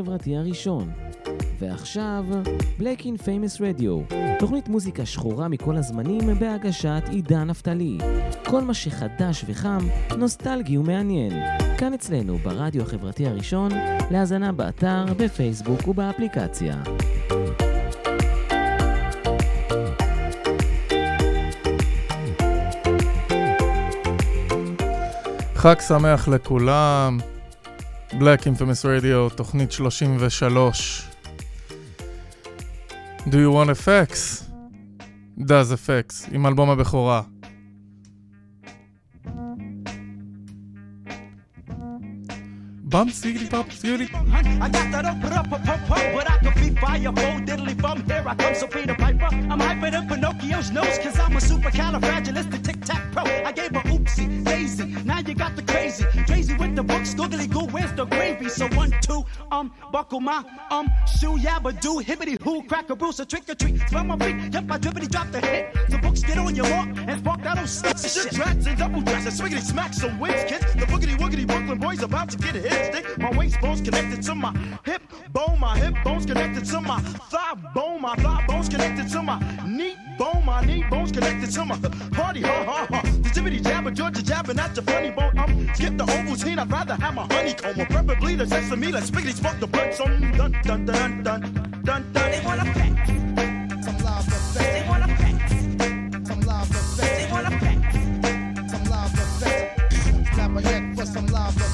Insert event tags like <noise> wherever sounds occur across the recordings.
החברתי הראשון. ועכשיו, Black in Famous Radio, תוכנית מוזיקה שחורה מכל הזמנים בהגשת עידן נפתלי. כל מה שחדש וחם, נוסטלגי ומעניין. כאן אצלנו, ברדיו החברתי הראשון, להאזנה באתר, בפייסבוק ובאפליקציה. חג שמח לכולם, Black Infamous Radio, תוכנית 33. Do you want effects? does effects, עם אלבום הבכורה. Bump, siggity, bump, siggity. I got that up, up, up, up, up, but I can be fire, bold, diddly bum. Here I come, so Peter Piper. I'm hyper than Pinocchio's nose, cause I'm a supercalifragilistic tic tac pro. I gave a oopsie, daisy. Now you got the crazy, crazy with the books, googly goo, where's the gravy? So one, two, um, buckle my, um, shoe, yabba do, hibbity hoo, crack a bruise, a trick or treat. Smell my feet, yep, I drippity drop the hit. The books get on your walk, and spark that old snitch shit. Tracks and double dress, and swiggity smack some wins, kids. The boogity woogity Brooklyn boys about to get a hit stick. My waist bones connected to my hip bone, my hip bones connected to my thigh bone, my thigh bones connected to my knee bone, my knee bones connected to my party, ha ha ha. The jibbity jabber, Georgia jabbing at your funny bone. Um, skip the Ovaltine, I'd rather have my honeycomb, or preferably the sesame. Let's spiggity spark the blood, some dun dun dun dun dun dun. They wanna pack. Some love effects. They wanna pack. Some love effects. They wanna pack. Some love effects. Snap a neck for some love effects.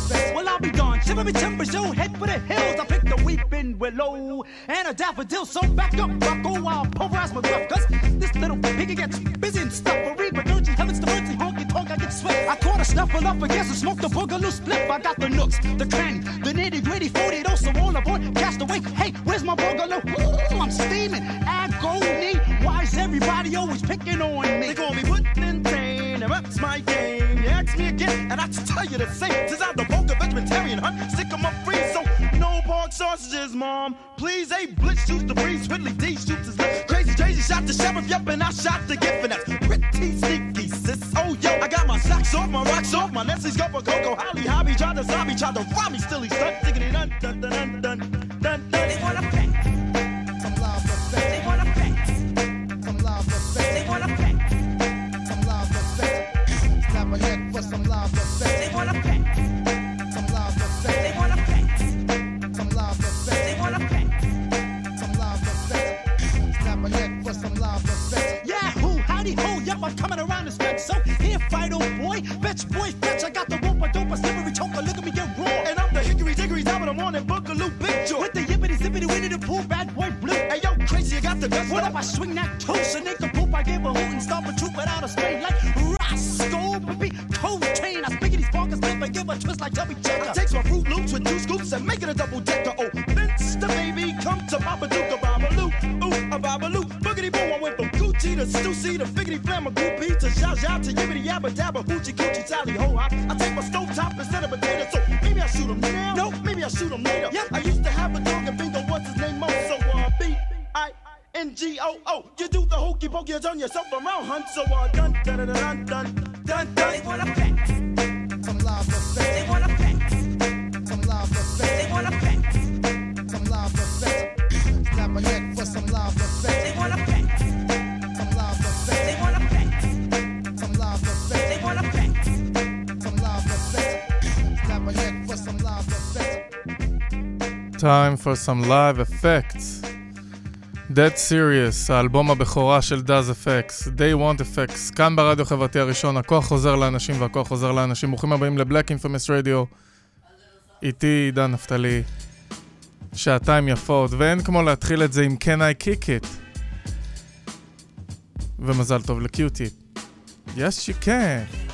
Me timbers, yo. Head for the hills. I pick the weeping willow and a daffodil. So back up, buckle. I'll pulverize my gruff. Cause this little piggy gets busy and stuffery. But don't you heavens to mercy, honky tonk, I get sweat. I caught a snuffle up against and smoked a boogaloo split. I got the nooks, the cranny, the nitty gritty, 40 those so all aboard. Cast away. Hey, where's my boogaloo? Ooh, I'm steaming. Agony. Why is everybody always picking on me? They call me Woodland Tane, that's my game. You ask me again, and I tell you the same. Since I'm the vulgar vegetarian hunt, of my free, so no pork sausages, mom. Please, a blitz shoots the breeze, Ridley D shoots his lip. Crazy, crazy, shot the sheriff, yep, and I shot the gift, and that's pretty sneaky, sis. Oh, yo, I got my socks off, my rocks off, my Nestle's go for Coco, Holly, Hobby, try to zombie, try to rob me, still he's stuck, diggity dun dun dun dun dun dun dun. They wanna What if I swing that toast and make a poop? I give a hoot and stop a troop without a strain like Gucci to Figgity Flamma Goopy to Zha Zha to Yibbity Yabba Dabba Hoochie Coochie Tally Ho. I, I take my stove top instead of a potato, so maybe I shoot 'em now. No, maybe I shoot 'em later. Yep. I used to have a dog and bingo, what's his name? Mo, so uh, B I. N-G-O-O, you do the hokey pokey, you turn yourself around, hunt. So uh, dun dun dun dun dun dun They dun. wanna for some live effects. Dead Serious, האלבום הבכורה של Does Effects, They Want Effects, כאן ברדיו החברתי הראשון, הכוח חוזר לאנשים והכוח חוזר לאנשים. ברוכים הבאים לבלק אינפמס רדיו. איתי עידן נפתלי. שעתיים יפות, ואין כמו להתחיל את זה עם Can I Kick It. ומזל טוב לקיוטי. Yes, you. Can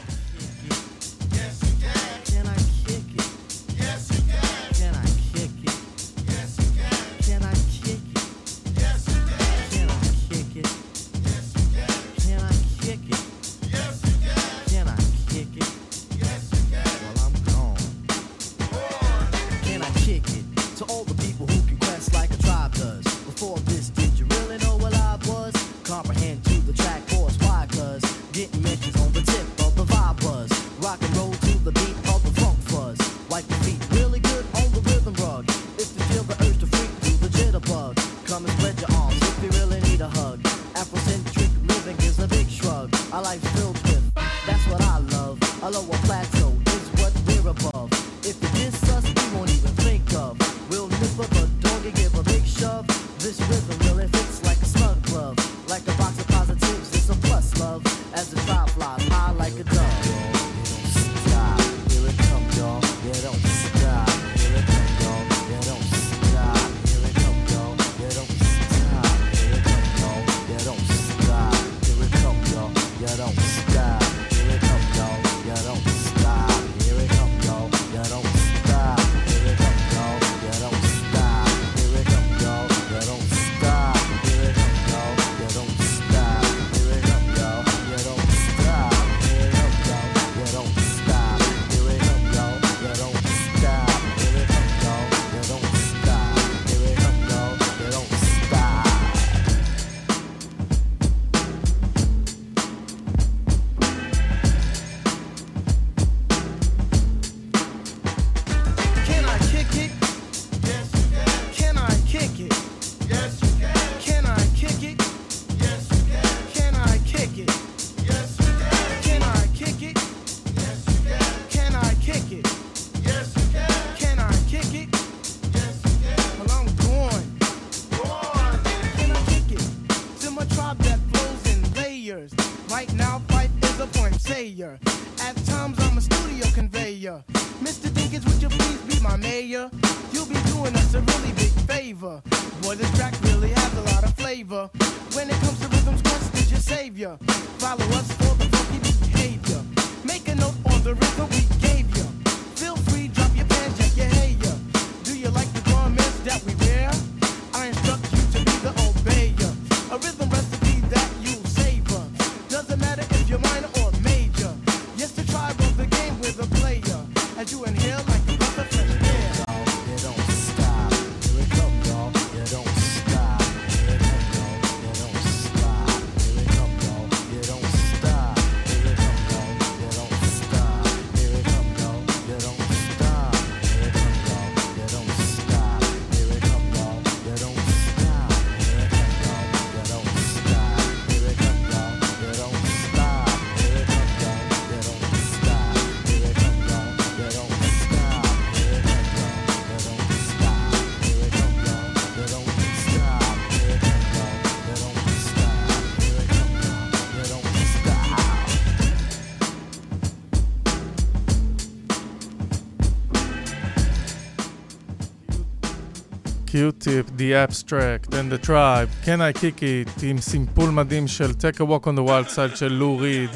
Q-Tip, The Abstract and The Tribe, Can I Kick It, עם סימפול מדהים של Take a Walk on the Wild Side של לו ריד.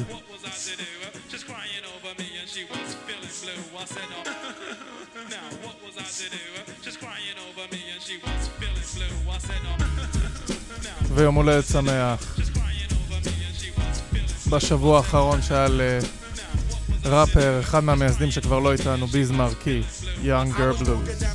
ויום הולדת שמח. בשבוע האחרון שהיה אה, לראפר, אחד מהמייסדים שכבר לא איתנו, ביזמרקי, מרקי, גרבלוז.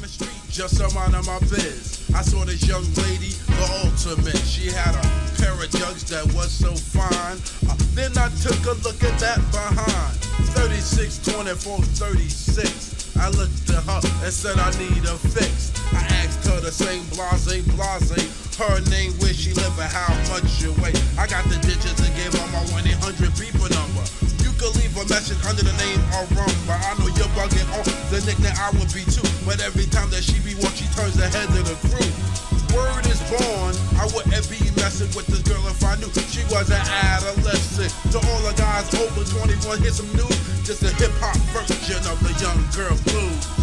Just some out of my biz. I saw this young lady, the ultimate. She had a pair of jugs that was so fine. Uh, then I took a look at that behind. 36, 24, 36. I looked at her and said I need a fix. I asked her the same blase, blase. Her name, where she live, and how much she weigh. I got the digits and gave her my 1 800 people number. You could leave a message under the name of Rumba. I know you're bugging on the nickname I would be too. But every time that she be walk, she turns the head of the crew. Word is born, I wouldn't be messing with this girl if I knew she was an adolescent. To all the guys over 21, here's some news. Just a hip hop version of the young girl blues.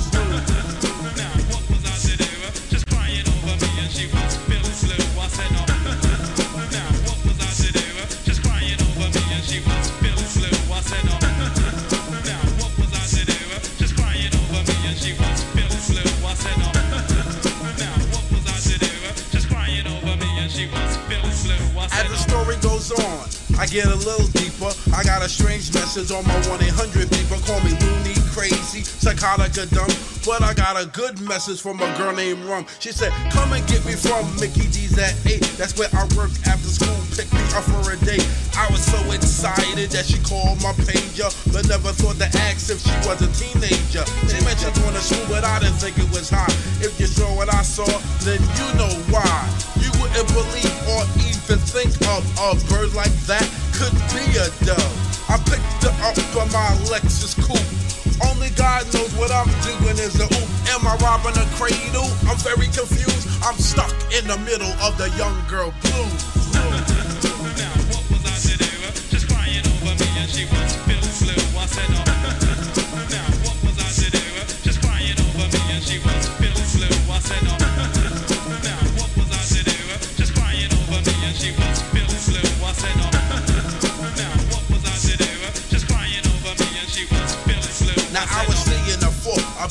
Get a little deeper. I got a strange message on my 1 800. People call me loony, crazy, psychotic, or dumb. But I got a good message from a girl named Rum. She said, Come and get me from Mickey D's at 8. That's where I work after school. Pick me up for a date. I was so excited that she called my pager, but never thought to ask if she was a teenager. She mentioned going to school, but I didn't think it was hot. If you saw what I saw, then you know why. You wouldn't believe or even think of a bird like that could be a dove. I picked her up from my Lexus coupe. Only God knows what I'm doing is a oop. Am I robbing a cradle? I'm very confused. I'm stuck in the middle of the young girl blues. Now, what was I to do? Just crying over me and she was feeling blue. I said. Now, what was I to do? Just crying over me and she was feeling blue. I said, oh.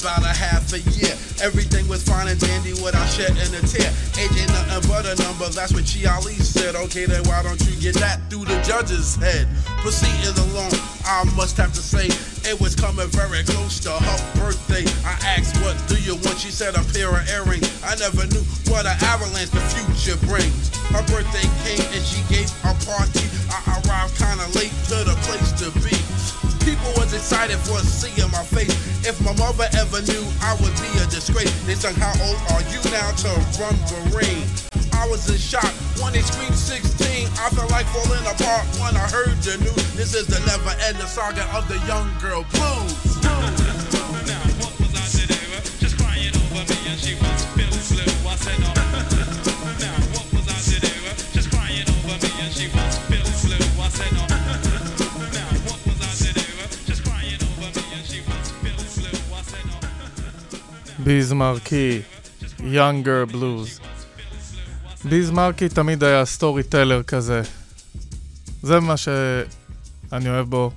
About a half a year. Everything was fine and dandy without shedding a tear. Age ain't nothing but a number, that's what Chi Ali said. Okay, then why don't you get that through the judge's head? Proceeding along, I must have to say it was coming very close to her birthday. I asked, What do you want? She said, A pair of earrings. I never knew what an avalanche the future brings. Her birthday came and she gave a party. I arrived kinda late to the place to be. People was excited for seeing my face. If my mother ever knew, I would be a disgrace. They sung, How old are you now to run the ring? I was in shock when they screamed 16. I felt like falling apart when I heard the news. This is the never ending saga of the young girl blues. Now, what was I to do? Just crying over me and she was feeling blue. I said, oh. Oh. ביז מרקי, יונגר בלוז. ביז מרקי תמיד היה סטורי טלר כזה. זה מה שאני אוהב בו.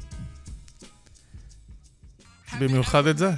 במיוחד את זה.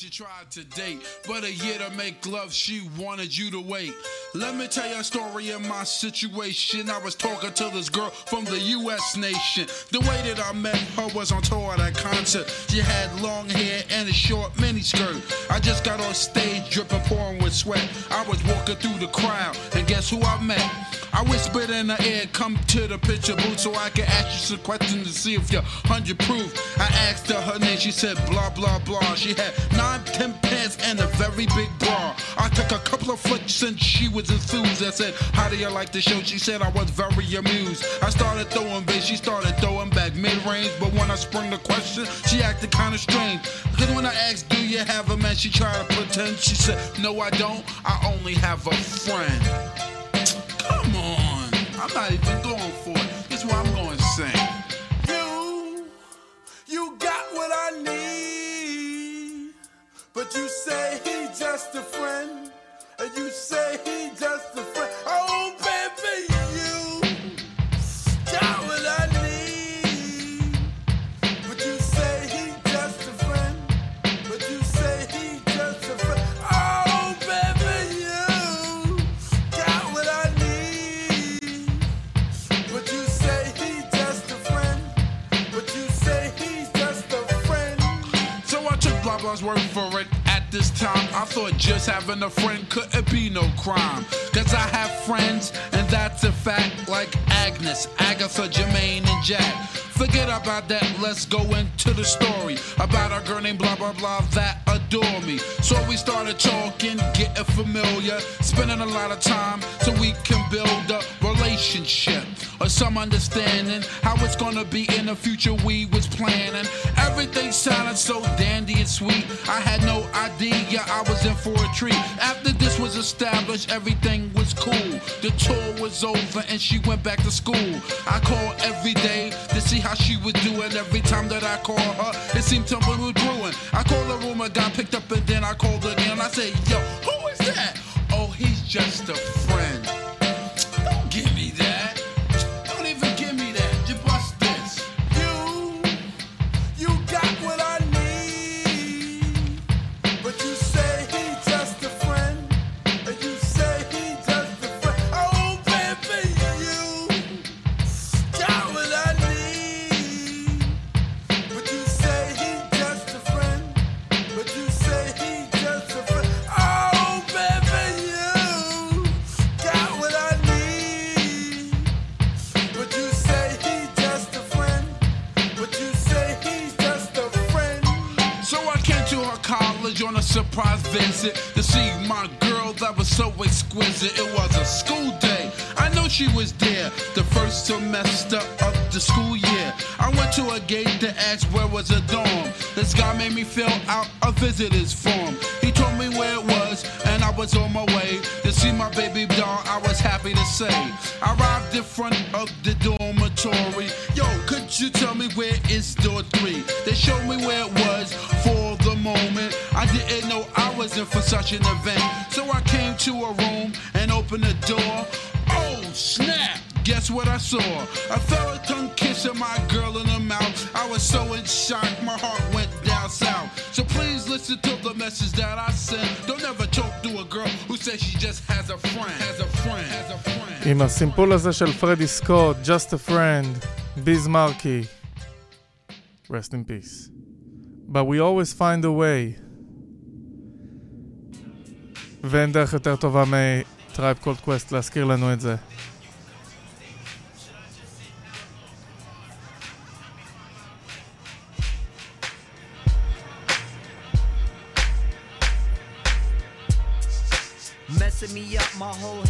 That you tried to date, but a year to make love, she wanted you to wait. Let me tell you a story of my situation. I was talking to this girl from the U.S. nation. The way that I met her was on tour at a concert. She had long hair and a short miniskirt. I just got on stage, dripping, pouring with sweat. I was walking through the crowd, and guess who I met? I whispered in her ear, come to the picture booth so I can ask you some questions to see if you're 100 proof. I asked her her name, she said blah, blah, blah. She had ten pants and a very big bra. I took a couple of flicks and she was enthused. I said, how do you like the show? She said I was very amused. I started throwing bass, she started throwing back mid-range. But when I sprung the question, she acted kind of strange. Then when I asked, do you have a man? She tried to pretend. She said, no, I don't. I only have a friend. Come on. I'm not even going for it. This is what I'm going But you say he just a friend. And you say he just a friend. Oh, for it. At this time, I thought just having a friend couldn't be no crime. Cause I have friends, and that's a fact, like Agnes, Agatha, Jermaine, and Jack. Forget about that, let's go into the story about a girl named blah blah blah that adore me. So we started talking, getting familiar, spending a lot of time so we can build a relationship or some understanding how it's gonna be in the future we was planning. Everything sounded so dandy and sweet. I had no idea I was in for a treat. After this was established, everything was cool. The tour was over and she went back to school. I called every day to see how she was doing. Every time that I called her, it seemed something was brewing. I called the room, a guy picked up, and then I called again. I said, Yo, who is that? Oh, he's just a friend. Exquisite. It was a school day. I know she was there the first semester of the school year. I went to a gate to ask where was a dorm. This guy made me fill out a visitor's form. He told me where it was, and I was on my way to see my baby doll. I was happy to say. I arrived in front of the dormitory. Yo, could you tell me where is door three? They showed me where it was I was in for such an event. So I came to a room and opened the door. Oh, snap! Guess what I saw? I felt a tongue kissing my girl in the mouth. I was so in shock, my heart went down south. So please listen to the message that I sent. Don't ever talk to a girl who says she just has a friend. Has a friend. Has a friend. עם הסימפול הזה של פרדי סקוט, Just a Friend, ביז מרקי. Rest in peace. But we always find a way. ואין דרך יותר טובה מטרייב קולד קווסט להזכיר לנו את זה. Messing me up my whole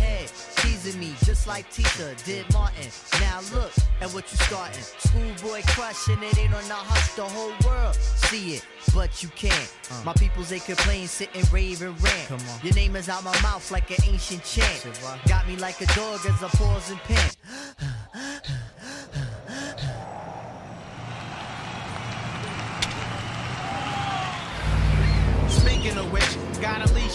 teasing me just like Tisha did Martin. Now look at what you starting. Schoolboy crushing it ain't on the hush, the whole world see it, but you can't. Uh. My peoples they complain, sit and rave and rant. Come on. Your name is out my mouth like an ancient chant. Got me like a dog as I pause and pant. Speaking of which, got a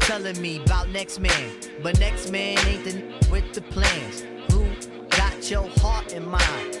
Telling me about next man, but next man ain't the with the plans. Who got your heart in mind?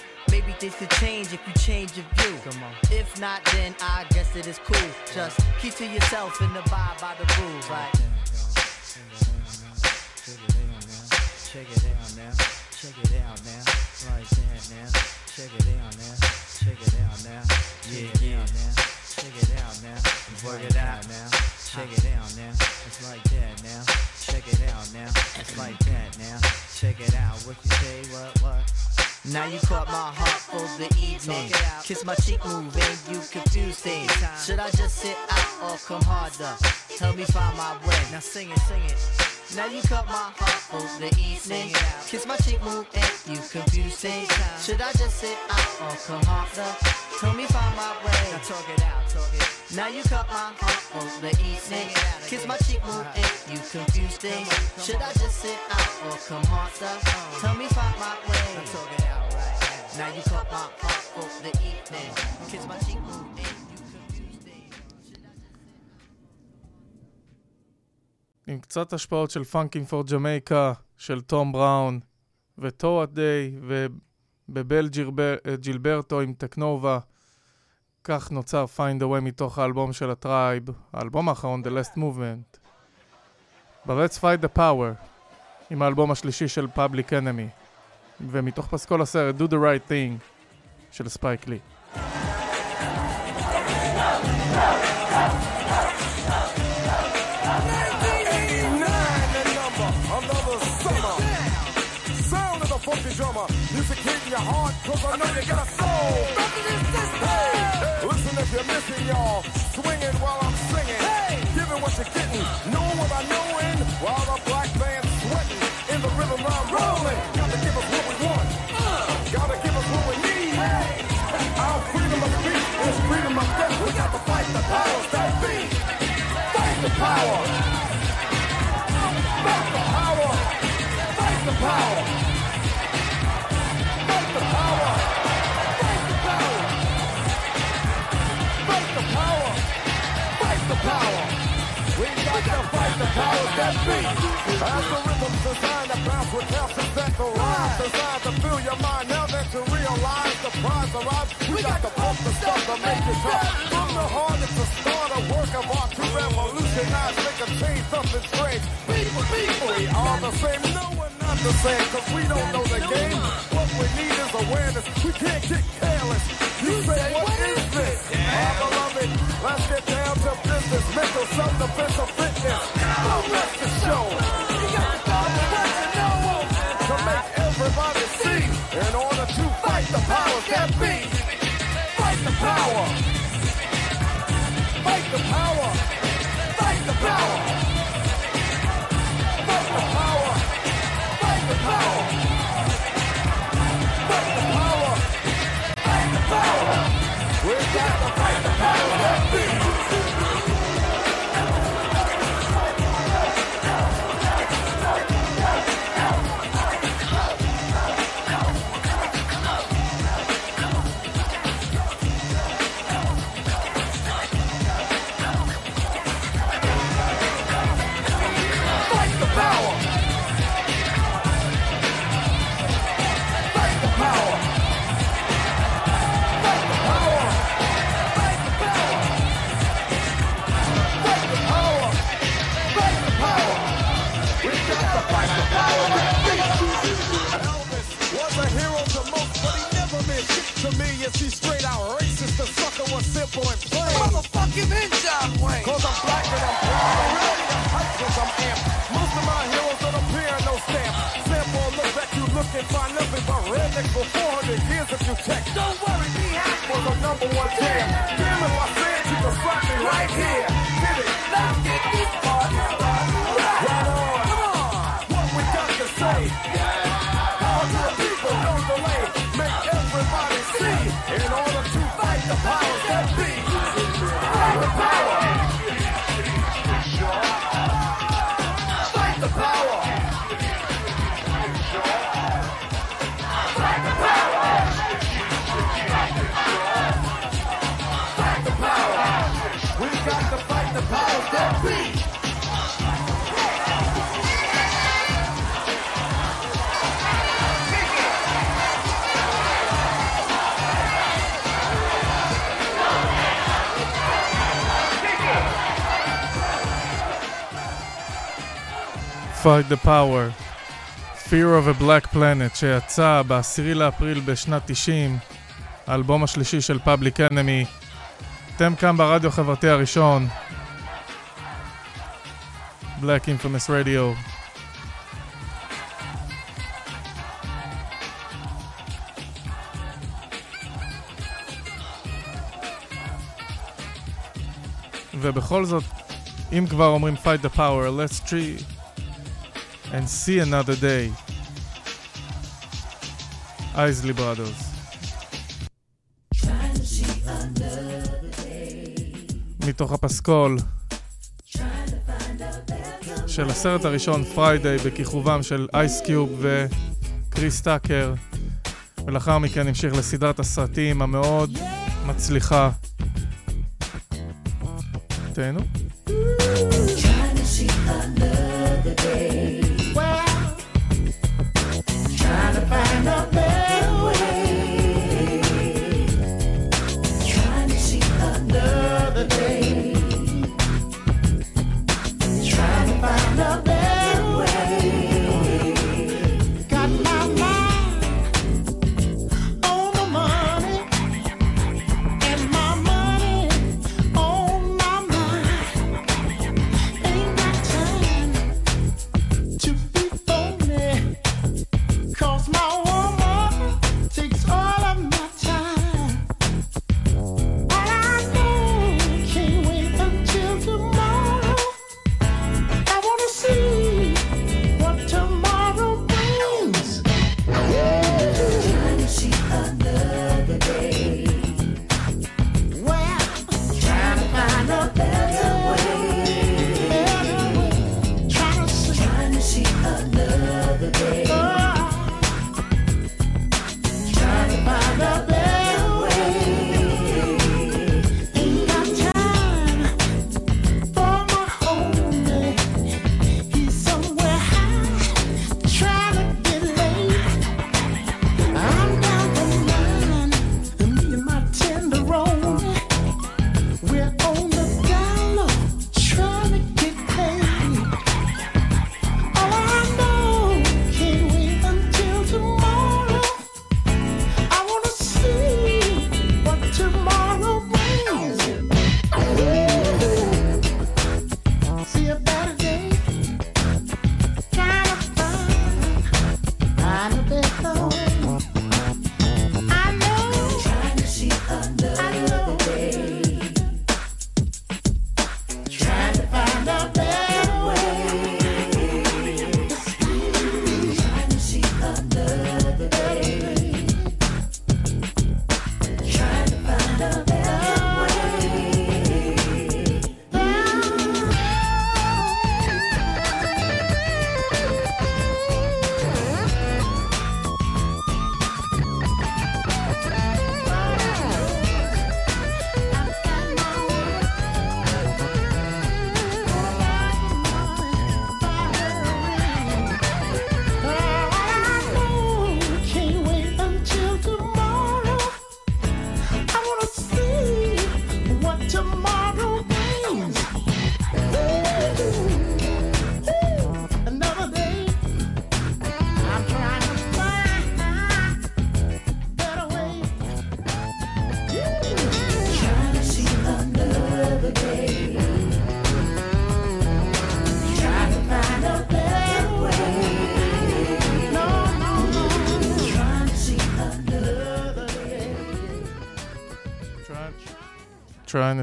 Maybe things could change if you change your view. Come on. If not, then I guess it is cool. Just keep to yourself and abide by the rules, right? Check it out now. Check it out now. Like that now. Check it out now. Check it out now. Yeah, yeah. Now. Check it out now. Work it out now. Check it out now. It's like that now. Check it out now. It's like that now. Check it out. What you say? What? What? Now you caught my heart for the evening. Kiss my cheek move and you confuse things. Should I just sit out or come harder? Help me find my way. Now sing it, sing it. Now you caught my heart for the evening. Kiss my cheek move and you confuse things. Should I just sit out or come harder? Help me find my way. Now talk it out, talk it. Now you caught my heart for the evening. Kiss my cheek move and you confuse things. Should I just sit out or come harder? Tell me find my way. Now talk it out עם קצת השפעות של פאנקינג פור ג'מייקה, של תום בראון, וטורת דיי, ובבל ג'ילבר- ג'ילברטו עם טקנובה. כך נוצר a Way מתוך האלבום של הטרייב, האלבום האחרון, The Last Movement. ב- Let's Fight the Power, עם האלבום השלישי של Public Enemy, ומתוך פסקול הסרט Do the Right Thing של ספייק לי. drummer. Music hitting your heart, cause I know you got a soul. Hey, listen if you're missing, y'all. Swinging while I'm singing. Hey, giving what you're getting. Knowing what I knowing. While power. Fight the power. Fight the power. Fight the power. Fight the power. We got to fight the powers that be. Rhythm's designed to bounce with calcium that the rhymes designed to fill your mind. Now that you realize the prize arrives, we got to pump the stuff to make it tough. From the heart, it's a start, a work of art to revolutionize, make a change, something strange. People, people, we are the same. No, not the same, cause we don't know the game. What we need is awareness. We can't get careless. You say, what is this? Our beloved, let's get down to business. Mental self-defense of fitness. Don't let the show. You got to follow what you know to make everybody see. In order to fight the powers that be. Fight the power. Fight the power. Fight the power. We got to fight the powers that be. Cause I'm amped. Most of my heroes don't appear no stamp. Sample look back, you look and find nothing but rednecks for 400 years if you check. Don't worry, be happy. Was a number one jam. Damn if I said you could slap me right here. Hit it. Let's get party started. Right. Come on. What we got to say. Power to the people, no delay. Make everybody see. In order to fight the that be. Fight the. Fight the Power. Fear of a Black Planet, שיצא ב-10 לאפריל בשנת 90, האלבום השלישי של פאבליק אנמי. אתם כאן ברדיו החברתי הראשון. Black Infamous Radio. ובכל זאת, אם כבר אומרים fight the power, let's try and see another day. Isley Brothers. מתוך הפסקול של הסרט הראשון פריידיי בכיכובם של אייס קיוב וקריס טאקר ולאחר מכן המשיך לסדרת הסרטים המאוד מצליחה. תהנו.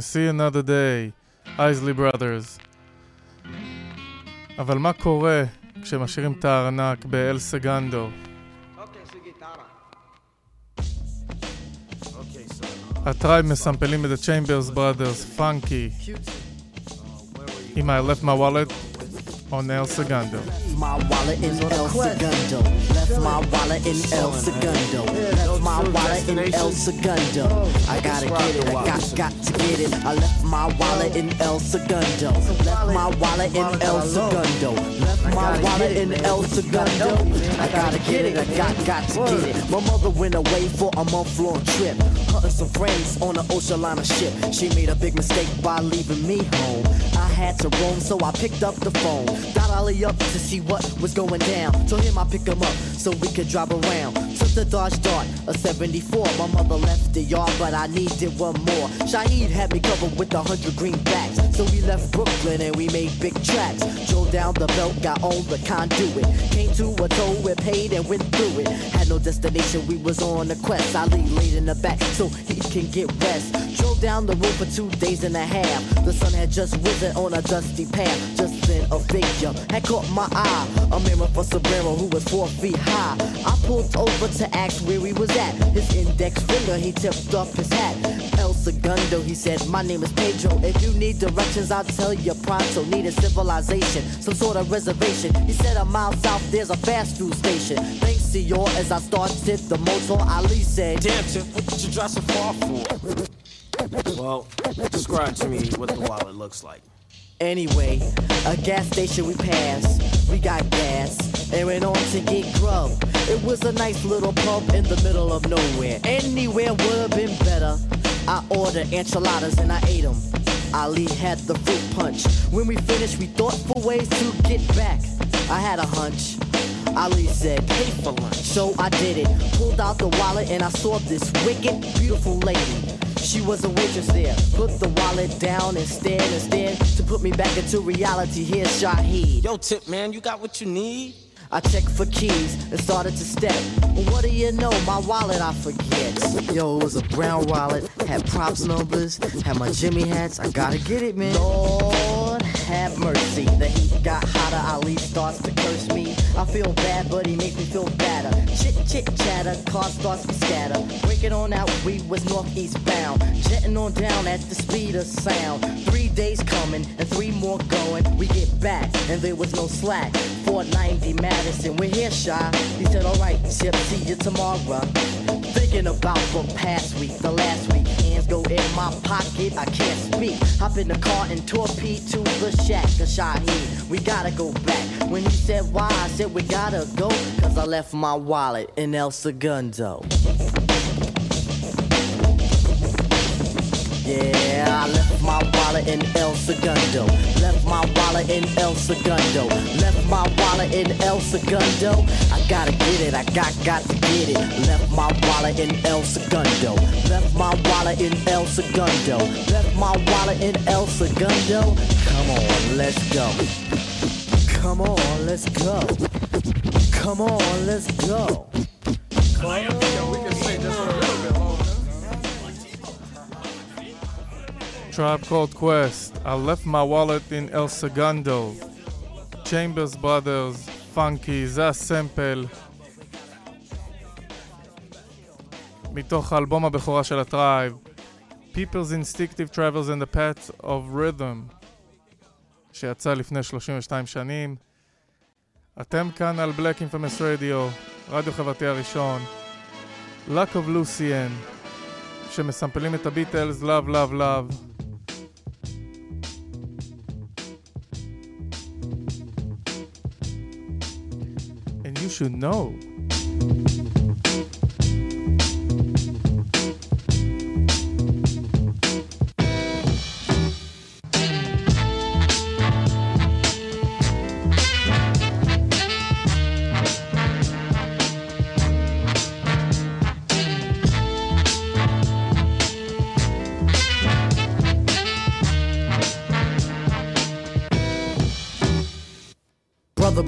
See another day, אייזלי brothers. אבל מה קורה כשמשאירים את הארנק באל סגנדו? הטרייב מסמפלים את ה-Chambers Brothers, פאנקי. עם I left my wallet on El Segundo. my wallet in El Segundo. Left my wallet in El Segundo. Left my wallet in El Segundo. I gotta get it, I got, got to get it. I left my wallet in El Segundo. Left my wallet in El Segundo. Left my wallet in El Segundo. I gotta get it, I got, got to get it. My mother went away for a month long trip. Hunting some friends on an ocean liner ship. She made a big mistake by leaving me home. I had to roam, so I picked up the phone. Got Ali up to see what was going down. Told him I'd pick him up so we could drive around. Took the Dodge Dart, a 74. My mother left the yard, but I needed one more. Shaheed had me covered with a hundred greenbacks. So we left Brooklyn and we made big tracks. Drove down the belt, got on the conduit. Came to a toll, we paid and went through it. Had no destination, we was on a quest. Ali laid in the back so he can get rest. Drove down the road for two days and a half. The sun had just risen on a dusty path. Just then a figure had caught my eye. A man with a sombrero who was four feet high. I pulled over to ask where he was at. His index finger, he tipped off his hat. El Segundo, he said, My name is Pedro. If you need directions, I'll tell you pronto. Need a civilization, some sort of reservation. He said, A mile south, there's a fast food station. Thanks to you as I started the motor, Ali said, Damn, Tip, what did you drive so far for? Well, describe to me what the wallet looks like. Anyway, a gas station we passed, we got gas, and went on to get grub. It was a nice little pub in the middle of nowhere. Anywhere would have been better. I ordered enchiladas and I ate them. Ali had the fruit punch. When we finished, we thought for ways to get back. I had a hunch. Ali said, pay for lunch. So I did it. Pulled out the wallet and I saw this wicked, beautiful lady. She was a waitress there. Put the wallet down and stared and stared to put me back into reality. Here's Shaheed. Yo, Tip, man, you got what you need? I checked for keys and started to step. What do you know? My wallet I forget. Yo, it was a brown wallet, had props numbers, had my Jimmy hats. I gotta get it, man. Lord have mercy. The heat got hotter. Ali starts to curse me. I feel bad, but he makes me feel better. Chit chit chatter, car starts to scatter. Breaking on out, we was northeast bound. Jetting on down at the speed of sound. Three days coming and three more going. We get back and there was no slack. 490 Madison, we're here, shy. He said, alright, Chip, see you tomorrow. Thinking about the past week, the last week. In my pocket, I can't speak. Hop in the car and torpedo to the shack of Shaheed. We gotta go back. When he said why, I said we gotta go. Cause I left my wallet in El Segundo. Yeah, I left my wallet in El Segundo. Left my wallet in El Segundo. Left my wallet in El Segundo. I gotta get it, I got got to get it. Left my wallet in El Segundo. Left my wallet in El Segundo. Left my wallet in El Segundo. Come on, let's go. Come on, let's go. Come on, let's go. Tribe Called Quest, I left my wallet in El Segundo. Chambers Brothers, פאנקי, זה הסמפל. מתוך האלבום הבכורה של הטרייב, People's Instinctive Travels in the Path of Rhythm, שיצא לפני 32 שנים. אתם כאן על Black Infamous Radio, רדיו חברתי הראשון, Luck of Lucian, שמסמפלים את הביטלס, Love Love Love. Should know.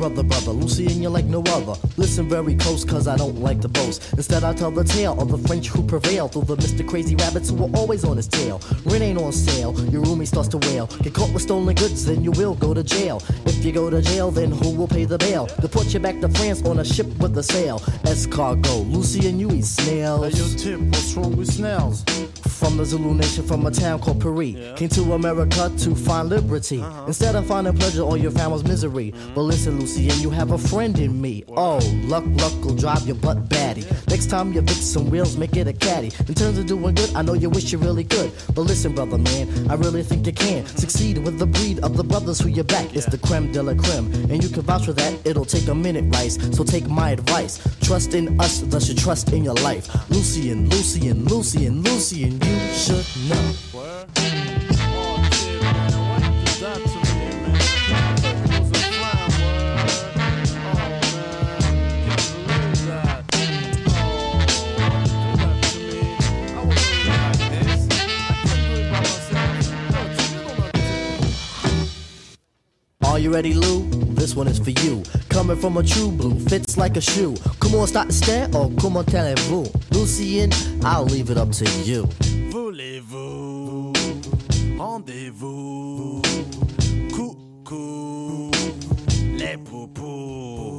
Brother, brother, Lucian you're like no other. Listen very close, cause I don't like to boast. Instead, I tell the tale of the French who prevail through the Mr. Crazy Rabbits who were always on his tail. Rent ain't on sale, your roomie starts to wail. Get caught with stolen goods, then you will go to jail. If you go to jail, then who will pay the bail? To put you back to France on a ship with a sail. Escargot, Lucian you eat snails. Hey, yo, Tip, what's wrong with snails? From the Zulu nation, from a town called Paris. Came to America to find liberty. Uh-huh. Instead of finding pleasure, all you found was misery. Mm-hmm. But listen, Lucy, and you have a friend in me. Oh, luck, luck will drive your butt batty. Next time you fix some wheels, make it a caddy. In terms of doing good, I know you wish you really could. But listen, brother man, I really think you can succeed with the breed of the brothers who you back. It's the creme de la creme. And you can vouch for that, it'll take a minute, Rice. So take my advice. Trust in us, thus you trust in your life. Uh-huh. Lucian, Lucian, Lucian, Lucian, you should know. Are you ready, Lou? This one is for you. Coming from a true blue, fits like a shoe. Come on, start to stare, or come on, tell it, Lucy, and I'll leave it up to you. Voulez-vous Rendez-vous Coucou Les poupous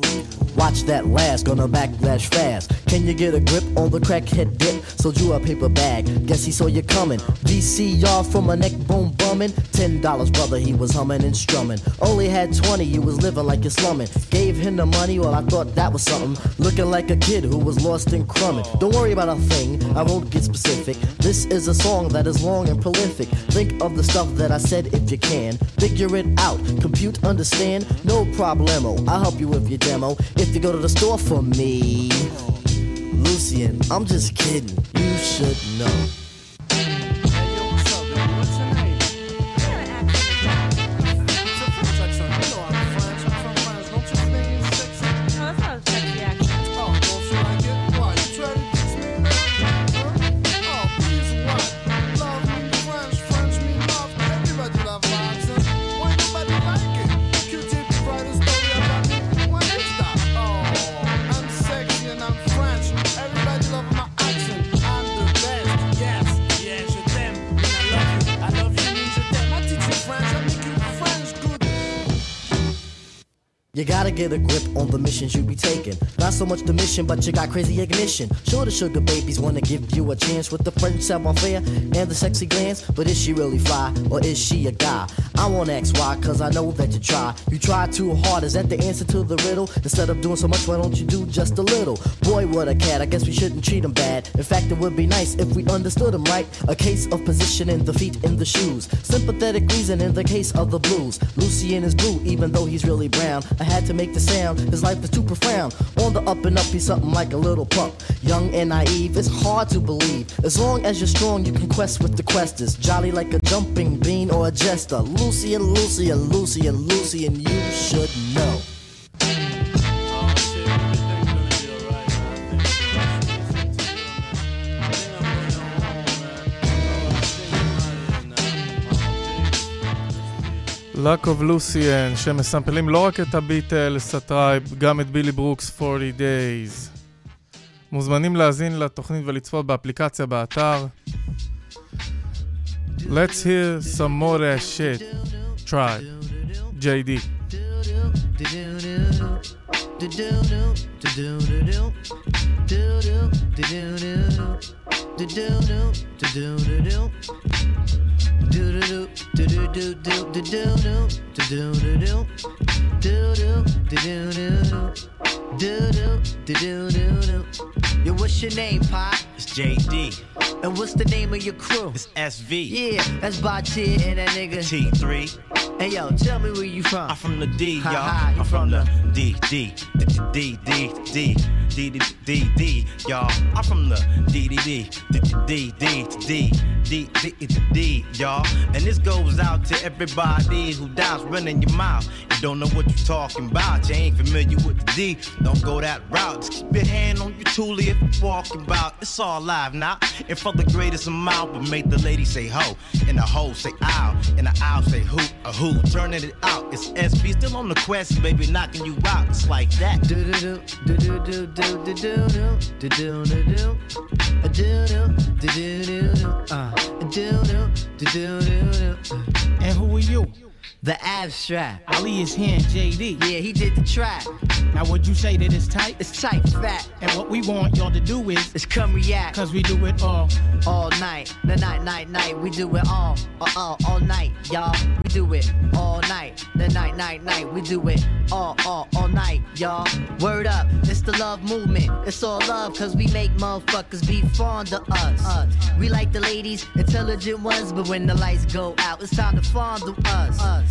Watch that last, gonna backlash fast. Can you get a grip on the crackhead dip? Sold you a paper bag, guess he saw you coming. VCR from a neck bone Ten dollars, brother, he was humming and strumming. Only had twenty, you was living like you're slumming. Gave him the money, well, I thought that was something. Looking like a kid who was lost in crumbing. Don't worry about a thing, I won't get specific. This is a song that is long and prolific. Think of the stuff that I said if you can. Figure it out, compute, understand. No problemo, I'll help you with your demo. If you go to the store for me. Lucian, I'm just kidding. You should know. Get a grip on the missions you be taking. Not so much the mission, but you got crazy ignition. Sure, the sugar babies wanna give you a chance with the French savoir-faire and the sexy glance. But is she really fly, or is she a guy? I won't ask why, cause I know that you try. You try too hard, is that the answer to the riddle? Instead of doing so much, why don't you do just a little? Boy, what a cat, I guess we shouldn't treat him bad. In fact, it would be nice if we understood him right. A case of positioning the feet in the shoes. Sympathetic reason in the case of the blues. Lucian is blue, even though he's really brown. I had to make the sound, his life is too profound. On the up and up, he's something like a little pup. Young and naive, it's hard to believe. As long as you're strong, you can quest with the questers. Jolly like a jumping bean or a jester. Lucian, Lucian, Lucian, and you should know. Luck of Lucian, שמסמפלים לא רק את הביטלס, הטרייב, גם את בילי ברוקס 40 Days. מוזמנים להאזין לתוכנית ולצפות באפליקציה באתר. Let's hear some more that shit. Tribe. JD. Yo, what's your name, Pop? It's JD. And what's the name of your crew? It's SV. Yeah, that's Baatin and that nigga. T3. Hey, yo, tell me where you from. I'm from the D, y'all. Ha ha, you I'm from the D, D, D, D, D, D, D, D, D, D, y'all. I'm from the D, D, D, D, D, D, D, D, y'all. And this goes out to everybody who dies running your mouth. You don't know what you're talking about. You ain't familiar with the D. Don't go that route. Just keep your hand on your toolie if you're walking about. It's all live now. And for the greatest amount, but make the lady say ho. And the ho say ow. And the ow say hoot, a. Boo, turning it out. It's SB still on the quest, baby, knocking you out. It's like that. Do do do do do do do do do do do do do do a do do do do do do uh. A do do do do do do and who are you? The abstract. Ali is here in JD. Yeah, he did the track. Now would you say that it's tight? It's tight, fat. And what we want y'all to do is It's come react Cause we do it all all night. The night, night, night. We do it all, all, all, all night, y'all. We do it all night. The night, night, night. We do it all, all, all night, y'all. Word up, it's the love movement. It's all love, cause we make motherfuckers be fond of us. us. We like the ladies, intelligent ones, but when the lights go out, it's time to fondle us. us.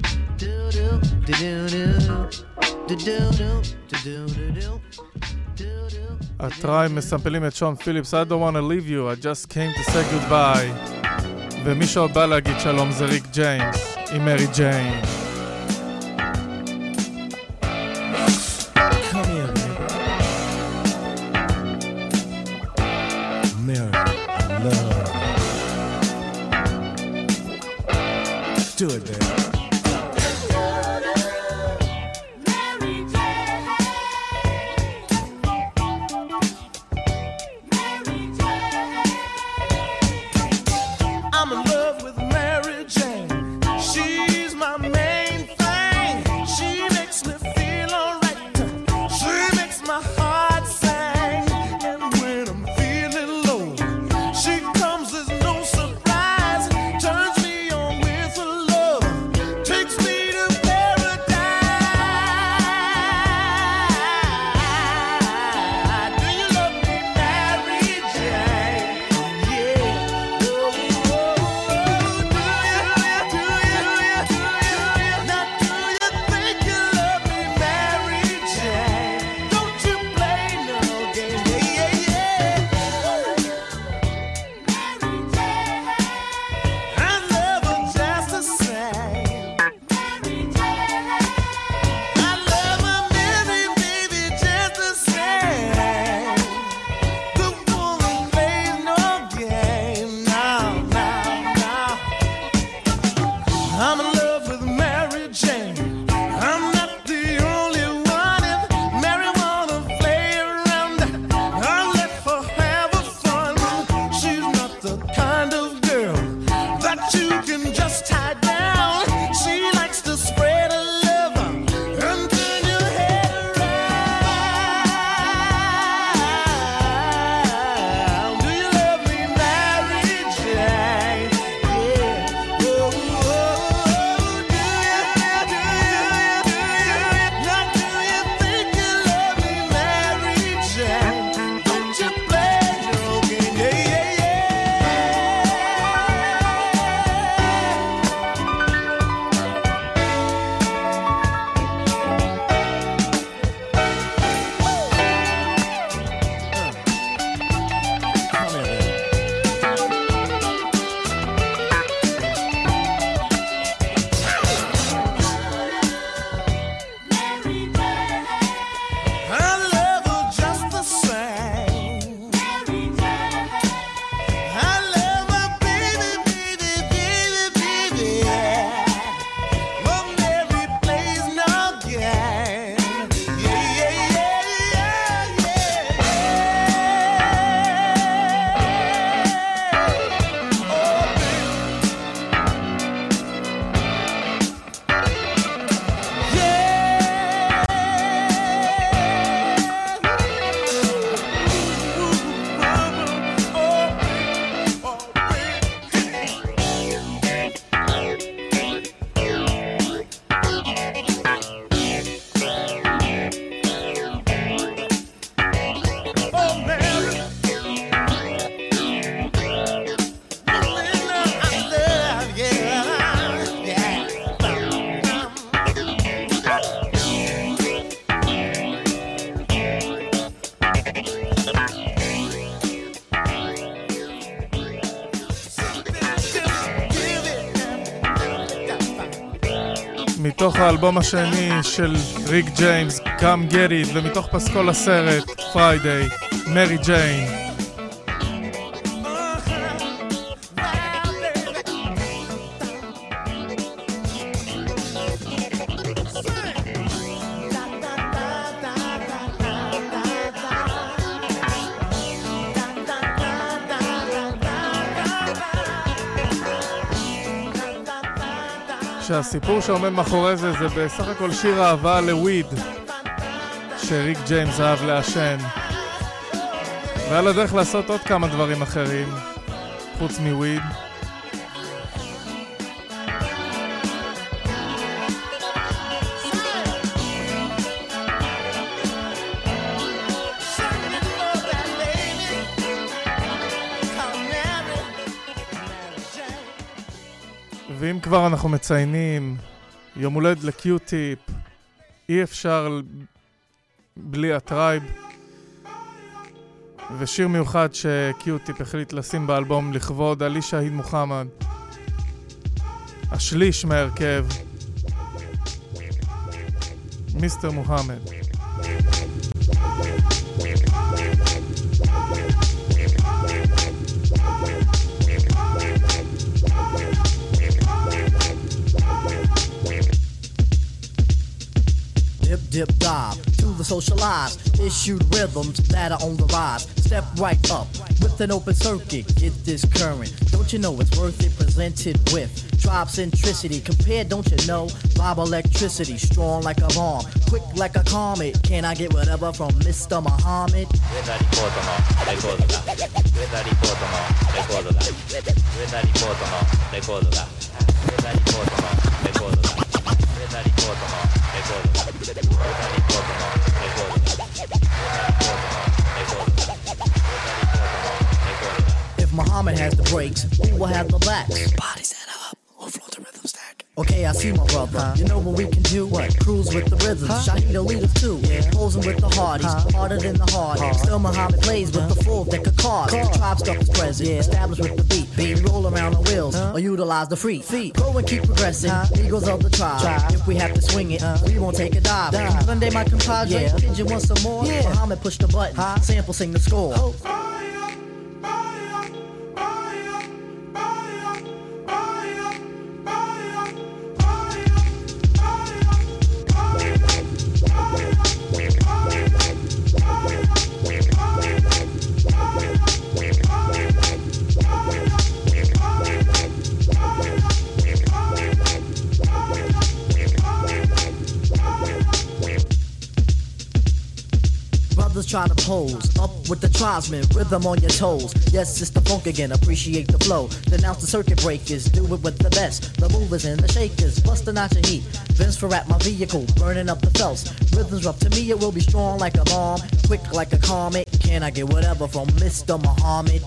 הטריים מסמפלים את שון פיליפס, I don't want to leave you, I just came to say goodbye. ומי שעוד בא להגיד שלום זה ריק ג'יימס, עם מרי ג'יימס. do it, man. האלבום השני של ריק ג'יימס, Come Get It, ומתוך פסקול הסרט, Friday, מרי ג'יין. הסיפור שעומד מאחורי זה זה בסך הכל שיר אהבה לוויד שריק ג'יימס אהב לעשן. והיה לו דרך לעשות עוד כמה דברים אחרים חוץ מוויד. ואם כבר אנחנו מציינים יום הולד לקיוטיפ, אי אפשר בלי הטרייב. ושיר מיוחד שקיוטיפ החליט לשים באלבום לכבוד עלי שהיד מוחמד. השליש מהרכב, מיסטר מוחמד. lies, issued rhythms that are on the rise. Step right up with an open circuit, get this current. Don't you know it's worth it? Presented with tribe centricity, compared, don't you know? Bob electricity, strong like a bomb, quick like a comet. Can I get whatever from Mr. Muhammad? If Muhammad has the brakes, we will have the blacks. Okay, I see my brother. You know what we can do? What? Cruise with the rhythm. Huh? Shahida lead us too. Yeah. Posing with the hardies. Huh? Harder than the heart. Huh? Still Muhammad plays with the full deck of cards. Card. Tribe stuff is present. Yeah. Established with the beat. Beat. Roll around the wheels. Or utilize the free. Feet. Go and keep progressing. Huh? Eagles of the tribe. tribe. If we have to swing it, we won't take a dive. dive. Sunday, my compadre. Yeah. Pigeon want some more? Yeah. Muhammad push the button. Sample sing the score. Oh. Plasmin, rhythm on your toes. Yes, it's the funk again, appreciate the flow. Denounce the circuit breakers, do it with the best. The movers and the shakers, busting out your heat. Vince for at my vehicle, burning up the felts. Rhythms rough to me, it will be strong like a bomb, quick like a comet. Can I get whatever from Mr. Muhammad?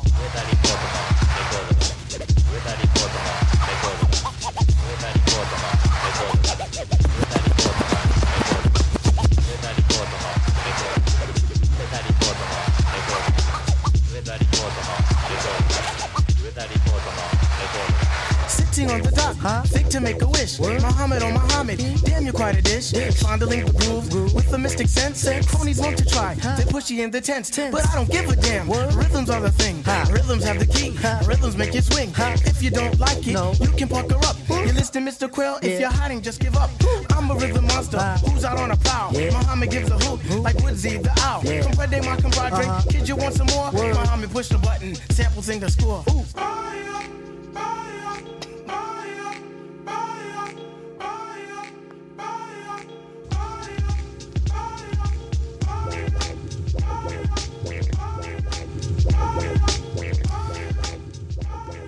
To make a wish. Muhammad on Muhammad, damn, you're quite a dish. Fondling the groove with the mystic sense. Cronies want to try, they push you in the tents. But I don't give a damn. What? Rhythms are the thing. Rhythms have the key. Rhythms make you swing. If you don't like it, no. you can pucker up. You listen, Mr. Quill. If you're hiding, just give up. I'm a rhythm monster who's out on a plow. Muhammad gives a hoot like Woodsy the owl. Comprende my compadre. Uh-huh. Kid, you want some more? Muhammad push the button. Sample sing the score. Ooh.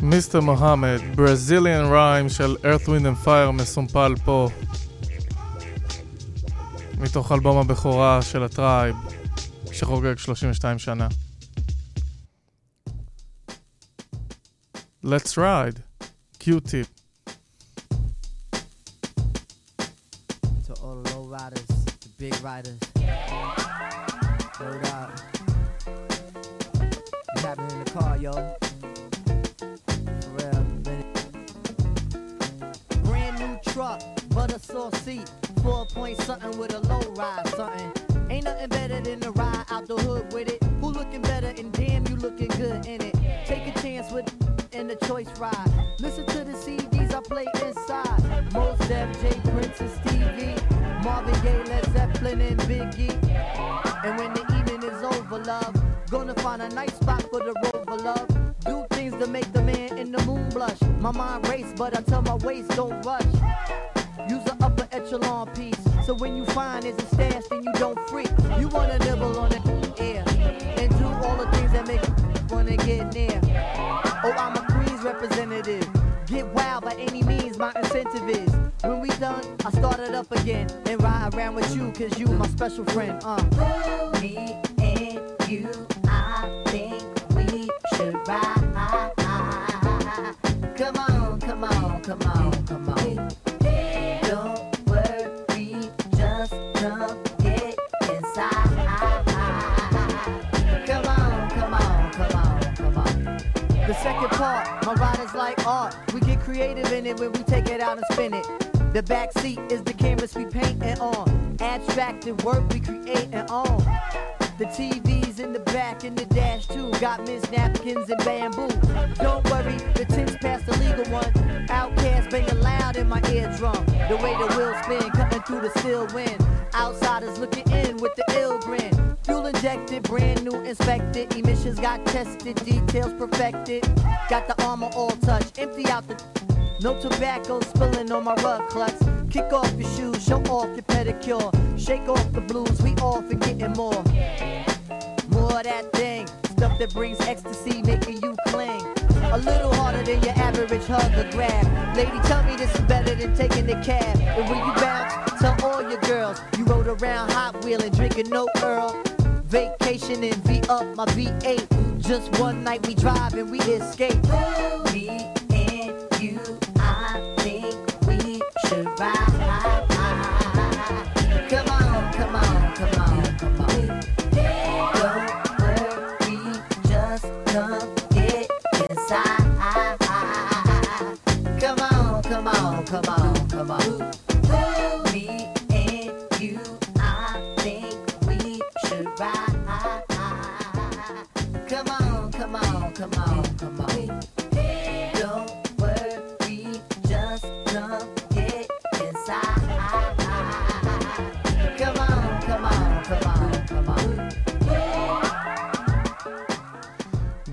מיסטר מוחמד, ברזיליאן ריים של earth wind and fire מסומפל פה מתוך אלבום הבכורה של הטרייב שחוגג 32 שנה. Let's ride, Q-tip. To all the low riders, the big riders. Word up. What happened in the car, yo? Saw seat, four point something with a low ride something. Ain't nothing better than to ride out the hood with it. Who looking better and damn you looking good in it. Take a chance with in the choice ride. Listen to the CDs I play inside. Mos Def, J Prince and Stevie, Marvin Gaye, Led Zeppelin and Biggie. And when the evening is over, love, gonna find a nice spot for the rover, love. Do things to make the man in the moon blush. My mind race, but I tell my waist don't rush. Use the upper echelon piece. So when you find there's a stash, then you don't freak. You wanna nibble on the air and do all the things that make wanna get near. Oh, I'm a Queens representative. Get wild by any means, my incentive is. When we done, I start it up again and ride around with you, cause you my special friend. Uh. Me and you, I think we should ride. Come on, come on, come on. Creative in it when we take it out and spin it. The back seat is the canvas we paint it on. Abstracted work we create and on. The TV's in the back in the dash too. Got Miss napkins and bamboo. Don't worry, the tin's past the legal one. OutKast banging loud in my eardrum. The way the wheels spin, cutting through the still wind. Outsiders looking in with the ill grin. Fuel injected, brand new inspected. Emissions got tested, details perfected. Got the armor all touched, empty out the. No tobacco spilling on my rug clutch. Kick off your shoes, show off your pedicure. Shake off the blues, we all forgetting more. More of that thing, stuff that brings ecstasy, making you cling. A little harder than your average hug or grab. Lady, tell me this is better than taking the cab. And when you bounce, tell all your girls you rode around Hot Wheeling, drinking no Earl. Vacation and V up my V8. Just one night we drive and we escape. Me and you, I think we should ride.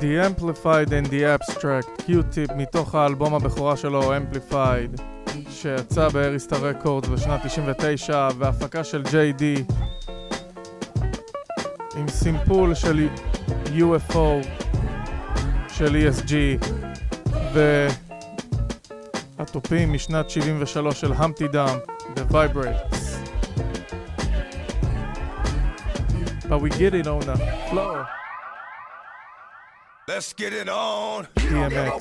The Amplified and the Abstract, קיוטיפ מתוך האלבום הבכורה שלו, Amplified, שיצא באריסטה רקורדס בשנת 99, והפקה של JD, עם סימפול של UFO, של ESG, והתופים משנת 73 של המפטי דאם, The Vibrates. But we get it on the floor. Let's get it on. DMX,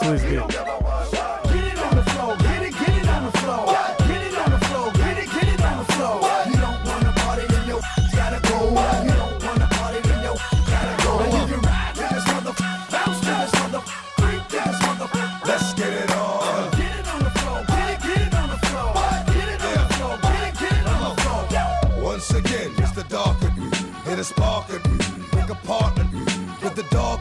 Swizzy. Get it on the floor, get it, get it on the floor. Get it on the floor, get it, get it on the floor. You don't wanna party, then yo <laughs> gotta go. You don't wanna party, then yo <laughs> gotta go. Now you can ride to this mother, bounce to this mother, freak to this mother. Let's get it on. Get it on the floor, get it, get it on the floor. Get it on the floor, get it, get it on the floor. Once again, it's the dark and hit a spark and pick apart and but the dog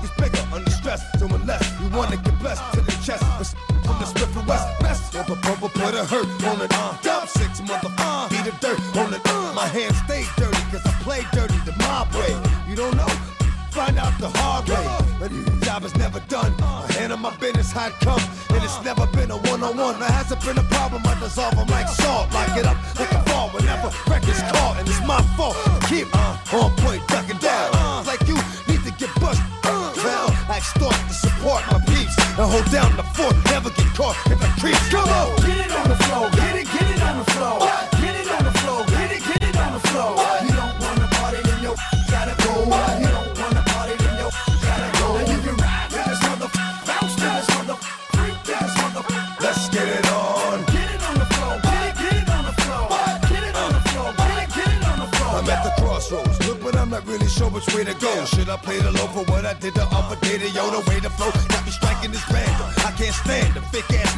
under. So unless you wanna get blessed to the chest, from the and West, best purple purple put a hurt on it. Uh, dump six mother, uh, beat the dirt on it. Uh, my hands stay dirty cause I play dirty the mob way. You don't know? Find out the hard way. But the job is never done. I handle my business how it comes. And it's never been a one-on-one. There hasn't been a problem. I dissolve them like salt. Lock it up like a fall whenever record's caught. And it's my fault. Keep uh, on point, ducking down. Extort to support my peeps. And hold down the fort. Never get caught if I creep. Come on. Get it on the floor. Get it, get it on the floor. Get which way to go. Should I play the low for what I did the other day? To yo, the way to flow got me striking this random. I can't stand the fake ass.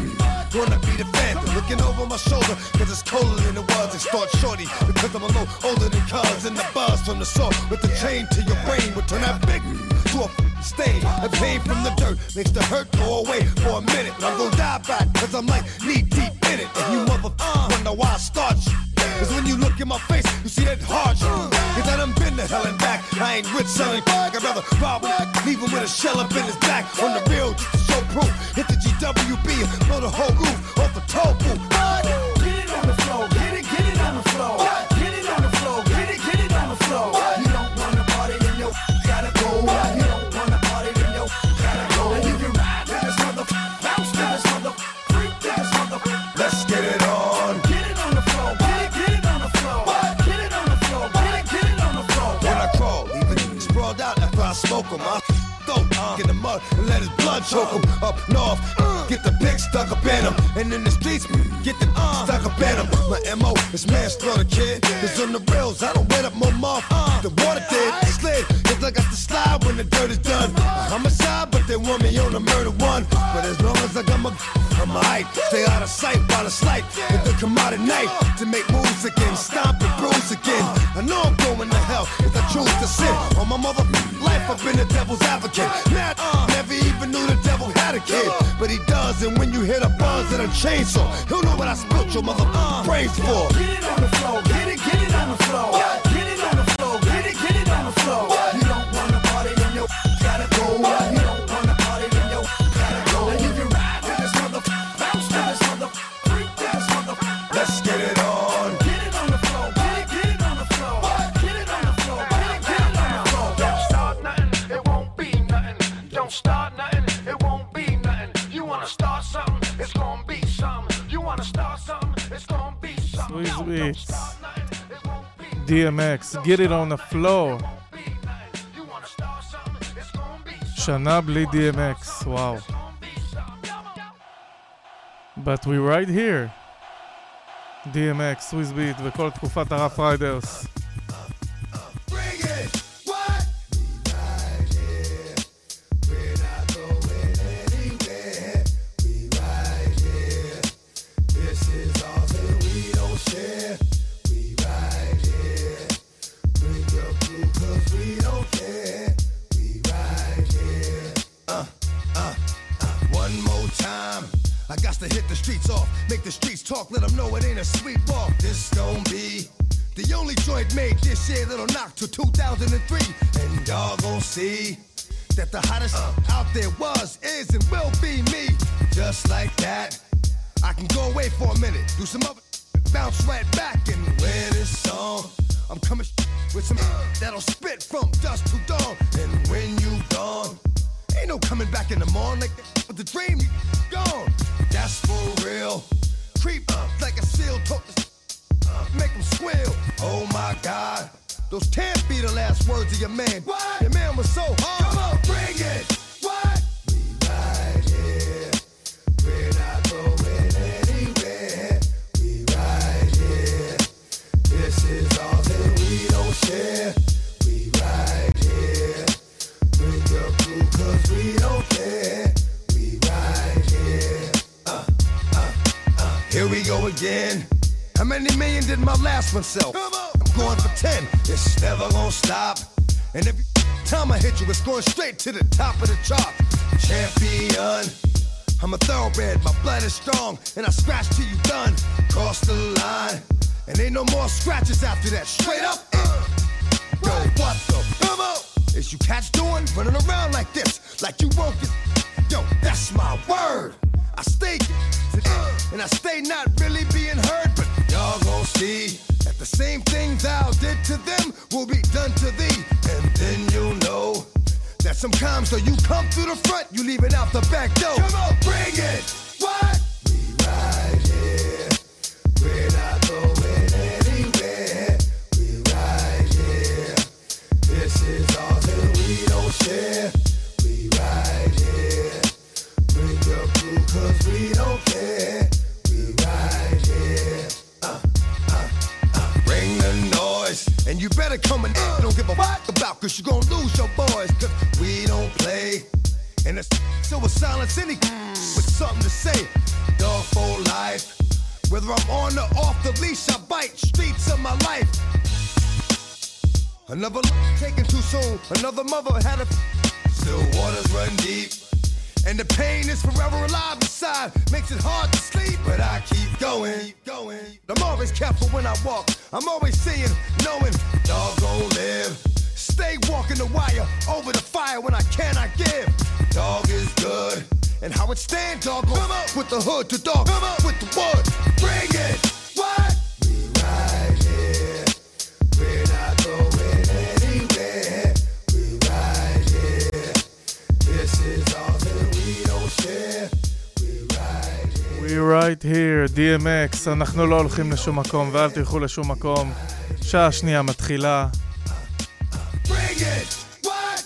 Wanna be the phantom, looking over my shoulder, cause it's colder than it was. And start shorty, because I'm a little older than cuz. And the buzz from the saw with the chain to your brain would turn that big to a stain. The pain from the dirt makes the hurt go away for a minute. But I'm gonna die back, cause I'm like knee deep in it. And you mother wonder why I start shit. Cause when you look in my face, you see that hard shit. Cause I done been to hell and back. I ain't rich selling crack. I'd rather rob a leave him with a shell up in his back. On the real, just to show proof. Hit the GWB and blow the whole roof off the toll smoke him. I throat in the mud and let his blood choke him. Up north, get the pig stuck up in him. And in the streets, get the uh, stuck up in him. My MO is manslaughter, kid. Cause on the rails, I don't wet up more mouth. The water did slid, I got the slide when the dirt is done. I'm a homicide, but they want me on a murder one. But as long as I got my on my height, stay out of sight while the slight. If they come out at night to make moves again, stomp and bruise again. I know I'm going to hell if I choose to sin. On my mother life, I've been the devil's advocate. Mad, never even knew the devil had a kid, but he does. And when you hit a buzz and a chainsaw, he'll know what I spilt your mother brains for. Get it on the floor, get it, get it on the floor. Get it on the floor, Let's get it on. Get it on the floor, get it, get it on the floor. Don't start nothing, it won't be nothing. Don't start nothing, it won't be nothing. You wanna start something, it's gonna be something. You wanna start something, it's gonna be something. Swizz Beatz. DMX, get it on the floor. שנה בלי DMX, וואו. But we right here. DMX, סוויס ביט וכל תקופת הרף ריידרס. Talk. Let them know it ain't a sweet walk. This gon' be the only joint made this year that'll knock to 2003. And y'all gon' see that the hottest out there was, is, and will be me. Just like that. I can go away for a minute, do some other, bounce right back and wear this song. I'm coming with some that'll spit from dusk to dawn. And when you gone, ain't no coming back in the morning like that. But the dream gone, that's for real. Creep like a seal, talk make them squeal. Oh my God, those can't be the last words of your man. What? Your man was so hard. Come on, bring it. What? We right here. We're not going anywhere. We right here. This is we don't share. Here we go again. How many million did my last one sell? I'm going for 10. It's never gonna stop. And every time I hit you, it's going straight to the top of the chart. Champion. I'm a thoroughbred, my blood is strong, and I scratch till you done. Cross the line, and ain't no more scratches after that. Straight up, uh, yo, what the? Come on, is you cats doing running around like this, like you won't get? Yo, that's my word. I stay, uh, <laughs> and I stay not really being heard, but y'all gon' see that the same thing thou did to them will be done to thee, and then you'll know that sometimes though you come through the front, you leave it out the back door. Come on, bring it. What? We right here. We're not going anywhere. We right here. This is ours and we don't share. Cause we don't care. We right here. Uh, uh, uh. Bring the noise. And you better come and don't give a fuck about cause you gon' lose your boys. Cause we don't play. And it's so with silence any with something to say. Dog for life. Whether I'm on or off the leash, I bite streets of my life. Another taken too soon. Another mother had a. Still waters run deep. And the pain is forever alive inside. Makes it hard to sleep, but I keep going. going. I'm always careful when I walk. I'm always seeing, knowing, dog gon' live. Stay walking the wire over the fire when I cannot give. Dog is good. And how it stand, dog come up with the hood to dog, come up with the wood. Bring it. What? Right here, DMX, אנחנו לא הולכים לשום מקום ואל תלכו לשום מקום. שעה שנייה מתחילה. Bring it. What?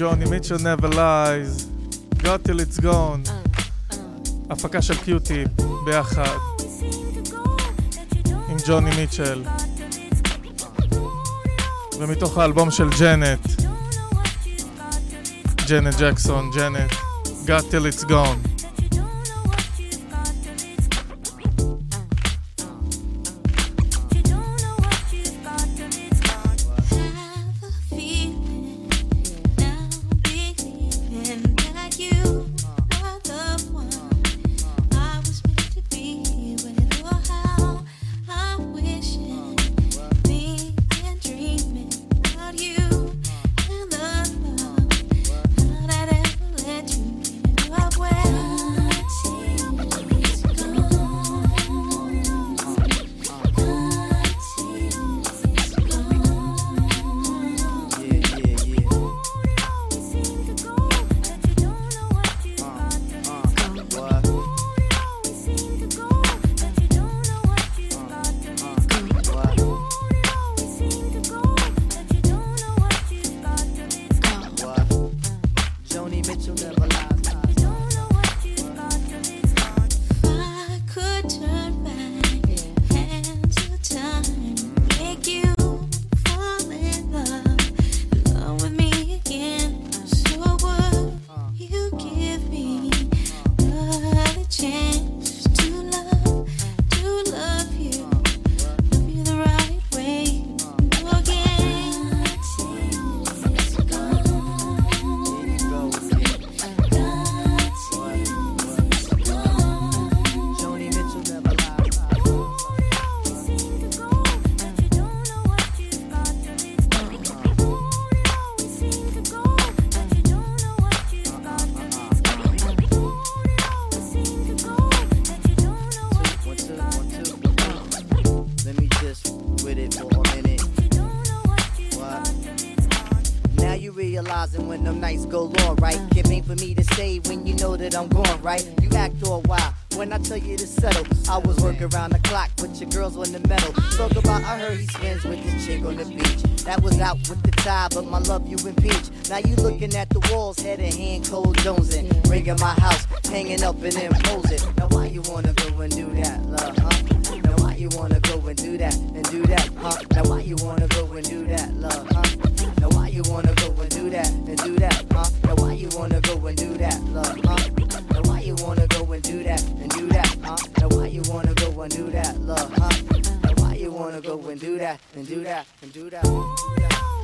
ג'וני מיטשל never lies, got till it's gone. הפקה של קיוטיפ ביחד עם ג'וני מיטשל. ומתוך האלבום של ג'נט, ג'נט ג'קסון, ג'נט, got till it's gone. Do that, love, huh? Why you wanna go and do that and do that and do that? Yeah,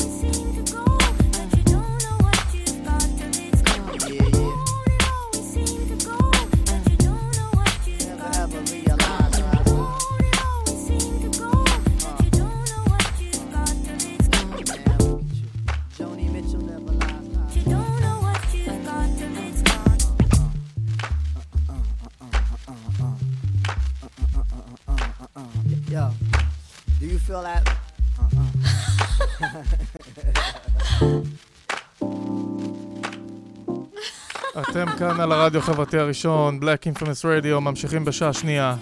כאן על הרדיו החברתי הראשון, Black Infamous Radio, ממשיכים בשעה שנייה.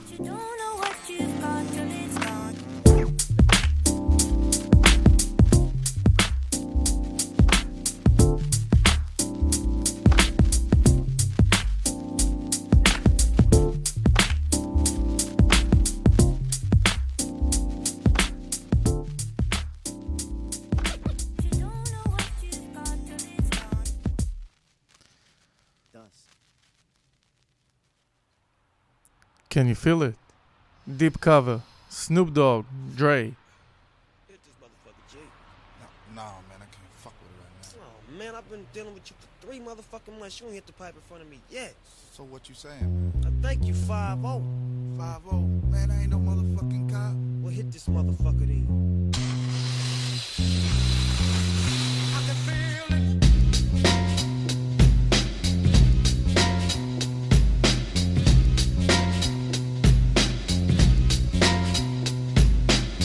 Can you feel it? Deep cover. Snoop Dogg, Dre. Nah, man, I can't fuck with it right Oh man, I've been dealing with you for three motherfucking months. You ain't hit the pipe in front of me yet. So what you saying? I thank you, 5 0. 5 0? Man, I ain't no motherfucking cop. Well, hit this motherfucker then.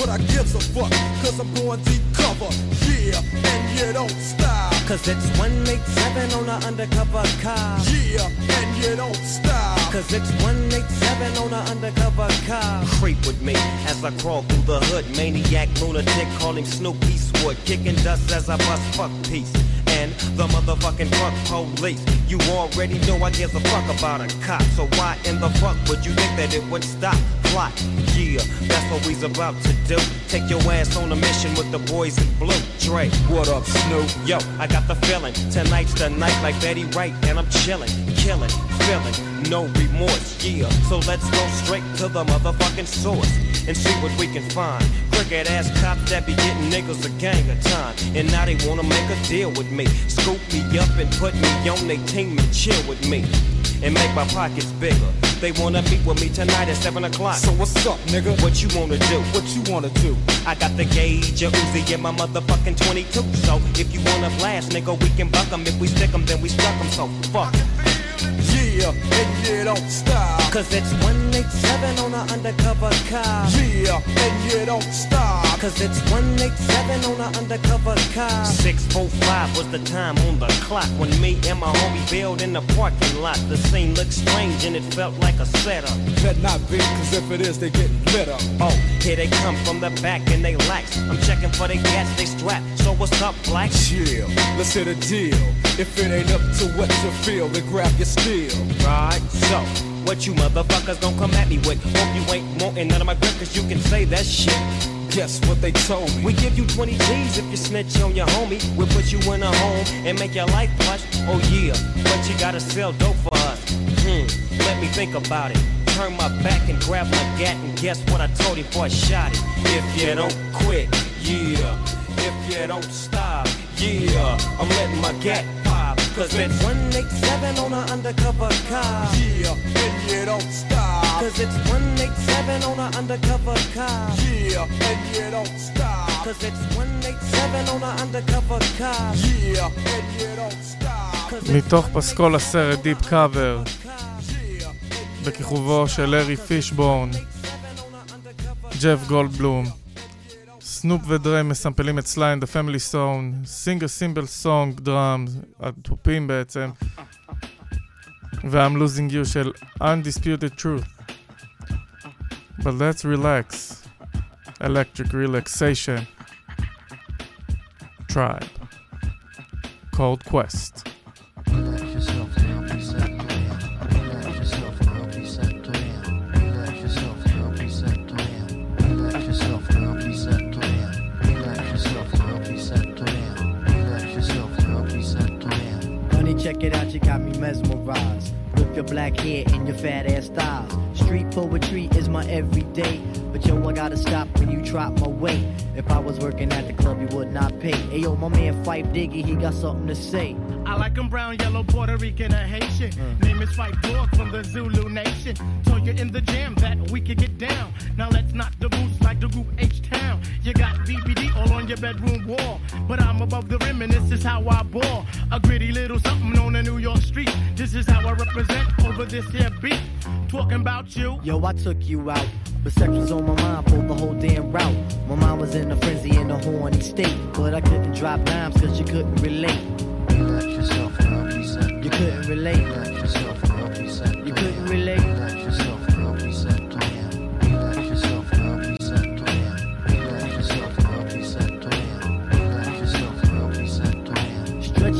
But I gives a fuck, cause I'm going deep cover. Yeah, and you don't stop. Cause it's 187 on an undercover car. Yeah, and you don't stop. Cause it's 187 on an undercover car. Creep with me as I crawl through the hood. Maniac, lunatic, calling Snoop Eastwood. Kicking dust as I bust fuck peace. The motherfucking fuck police. You already know I give a fuck about a cop. So why in the fuck would you think that it would stop? Plot. Yeah, that's what we's about to do. Take your ass on a mission with the boys in blue. Dre, what up, Snoop? Yo, I got the feeling. Tonight's the night like Betty Wright, and I'm chilling, killing, feeling, no remorse. Yeah, so let's go straight to the motherfucking source and see what we can find. Crooked ass cops that be getting niggas a gang of time, and now they wanna make a deal with me. Scoop me up and put me on their team and chill with me. And make my pockets bigger. They wanna meet with me tonight at 7 o'clock. So what's up, nigga? What you wanna do? What you wanna do? I got the gauge, a Uzi and my motherfucking 22. So if you wanna blast, nigga, we can buck 'em. If we stick 'em, then we stuck 'em. So fuck. Yeah, and you don't stop. Cause it's 187 on an undercover car. Yeah, and you don't stop. Cause it's 187 on an undercover car. 645 was the time on the clock when me and my homie bailed in the parking lot. The scene looked strange and it felt like a setup. Better not be, cause if it is, they get lit up. Oh, here they come from the back and they lax. I'm checking for the gas, they strap. So what's up, black? Chill, let's hit a deal. If it ain't up to what you feel, then grab your steel. Right, so what you motherfuckers gon' come at me with? Hope you ain't wanting none of my grip, cause you can say that shit. Guess what they told me? We give you 20 G's if you snitch on your homie. We'll put you in a home and make your life plush. Oh yeah, but you gotta sell dope for us. Hmm, let me think about it. Turn my back and grab my gat and guess what I told him before I shot it. If you don't quit, yeah. If you don't stop, yeah. I'm letting my gat. Cause it's 187 on an undercover car. Yeah, and you don't stop. Cause it's 187 on an undercover car. Yeah, and you don't stop. Cause it's 187 on an undercover car. Yeah, and you don't stop. מתוך פסקול הסרט דיפ קאבר בכיכובו של לארי פישבורן, ג'ף גולדבלום, סנופ ודרי מסמפלים את סליין, The Family Stone, סינגר סימבל סונג דראמס, התופים בעצם, ו-I'm Losing You של Undisputed Truth. But let's relax. Electric relaxation. Tribe. Called Quest. Check it out, you got me mesmerized. With your black hair and your fat ass thighs. Street poetry is my everyday. But yo, I gotta stop when you drop my weight. If I was working at the club, you would not pay. Hey yo, my man Phife Diggy, he got something to say. I like 'em brown, yellow, Puerto Rican, or Haitian. Mm. Name is Phife Dawg from the Zulu Nation. Told you in the jam that we could get down. Now let's knock the boots like the group H Town. You got BBD all on your bedroom wall. But I'm above the rim and this is how I ball. A gritty little something on the New York street. This is how I represent over this here beat. Talking about you. Yo, I took you out. But sex was on my mind for the whole damn route. My mind was in a frenzy in a horny state. But I couldn't drop dimes cause you couldn't relate. You let yourself You couldn't relate. You let yourself You couldn't relate.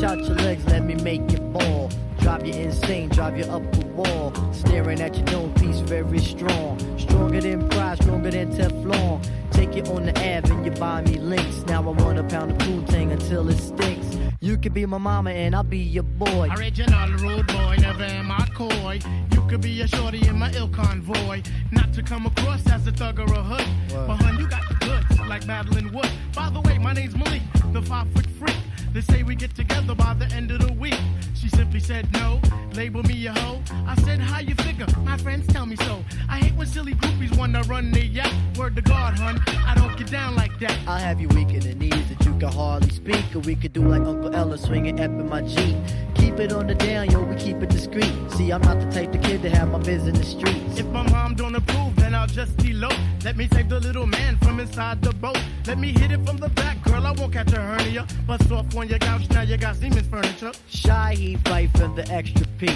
Stretch out your legs, let me make you ball. Drive you insane, drive you up the wall. Staring at your dome piece, very strong. Stronger than pride, stronger than Teflon. Take it on the Ave and you buy me links. Now I want a pound of Poontang until it stinks. You could be my mama and I'll be your boy. Original rude boy, never am I coy. You could be a shorty in my ill convoy. Not to come across as a thug or a hood. But hun, you got the goods, like Madeline Wood. By the way, my name's Malik, the five foot freak. They say we get together by the end of the week. She simply said no, label me a hoe. I said, how you figure? My friends tell me so. I hate when silly groupies wanna run their yacht. Word to God, hun, I don't get down like that. I'll have you weak in the knees that you can hardly speak. Or we could do like Uncle Ella swinging up in my Jeep. Keep it on the down, yo, we keep it discreet. See, I'm not the type of kid to have my biz in the streets. If my mom don't approve, then I'll just elope. Let me take the little man from inside the boat. Let me hit it from the back, girl. I won't catch a hernia. Bust off on your couch, now you got Seaman's furniture. Shy, Phife for the extra P.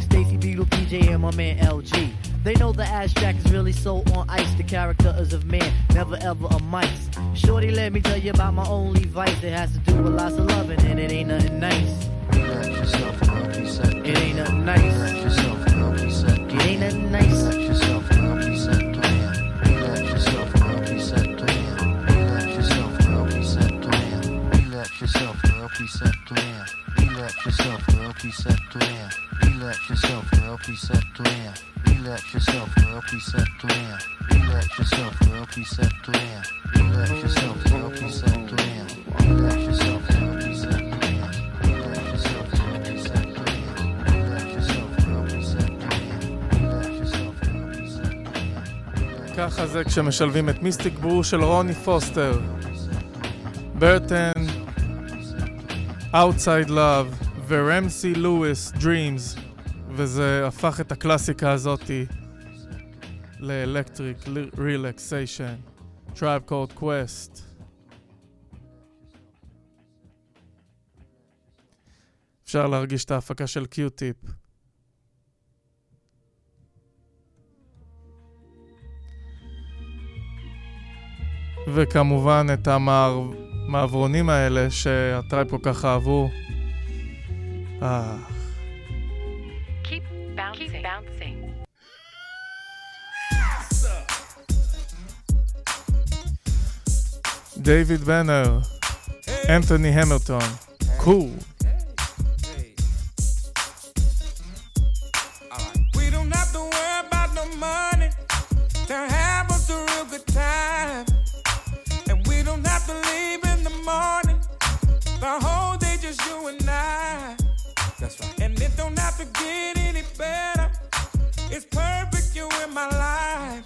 Stacy Beetle, PJ, and my man LG. They know the ass jack is really so on ice. The character is of man, never ever a mice. Shorty, let me tell you about my only vice. It has to do with lots of loving, and it ain't nothing nice. It ain't nothing nice. It ain't nothing nice. Relax yourself, girl, please settle in. Relax yourself, girl, preceptoria. Relax yourself, girl, preceptoria. Relax yourself, girl, preceptoria. Relax yourself, girl, preceptoria. Relax yourself, girl, preceptoria. Relax yourself, girl, preceptoria. Relax yourself, girl, preceptoria. Relax yourself, girl, preceptoria. Relax yourself, girl, preceptoria. ככה זה כשמשלבים את מיסטיק ברו של רוני פוסטר. ברטן Outside Love ורמסי לואיס Dreams וזה הפך את הקלאסיקה הזאתי לאלקטריק רילקסיישן, Tribe Called Quest. אפשר להרגיש את ההפקה של קיוטיפ. וכמובן את המעברונים האלה שהטרייב כל כך אהבו. אה. דייוויד בנר, אנתוני המילטון, קול. It's perfect you in my life.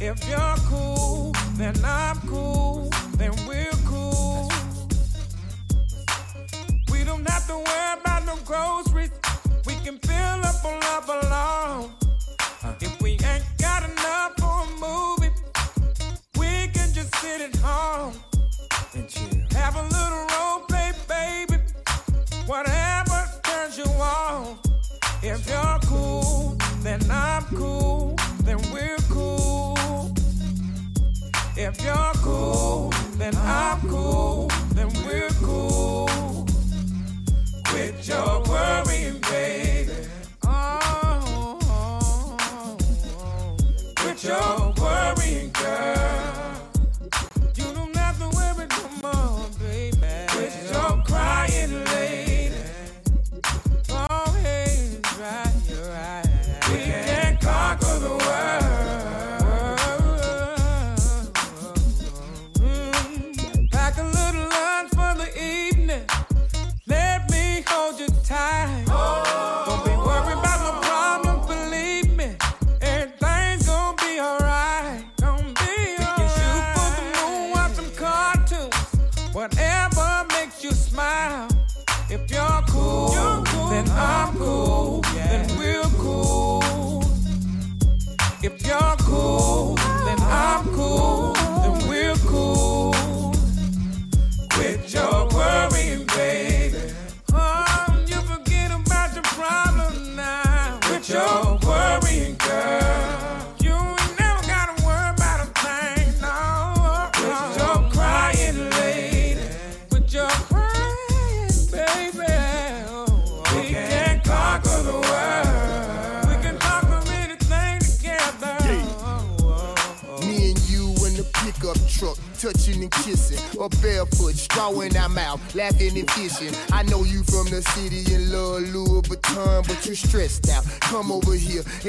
If you're cool, then I'm cool. Then we're cool. We don't have to worry about no groceries. We can fill up on love alone. Uh, if we ain't got enough for a movie, we can just sit at home and chill. Have a little role play, baby. Whatever If you're cool, then I'm cool. Then we're cool. Quit your worrying,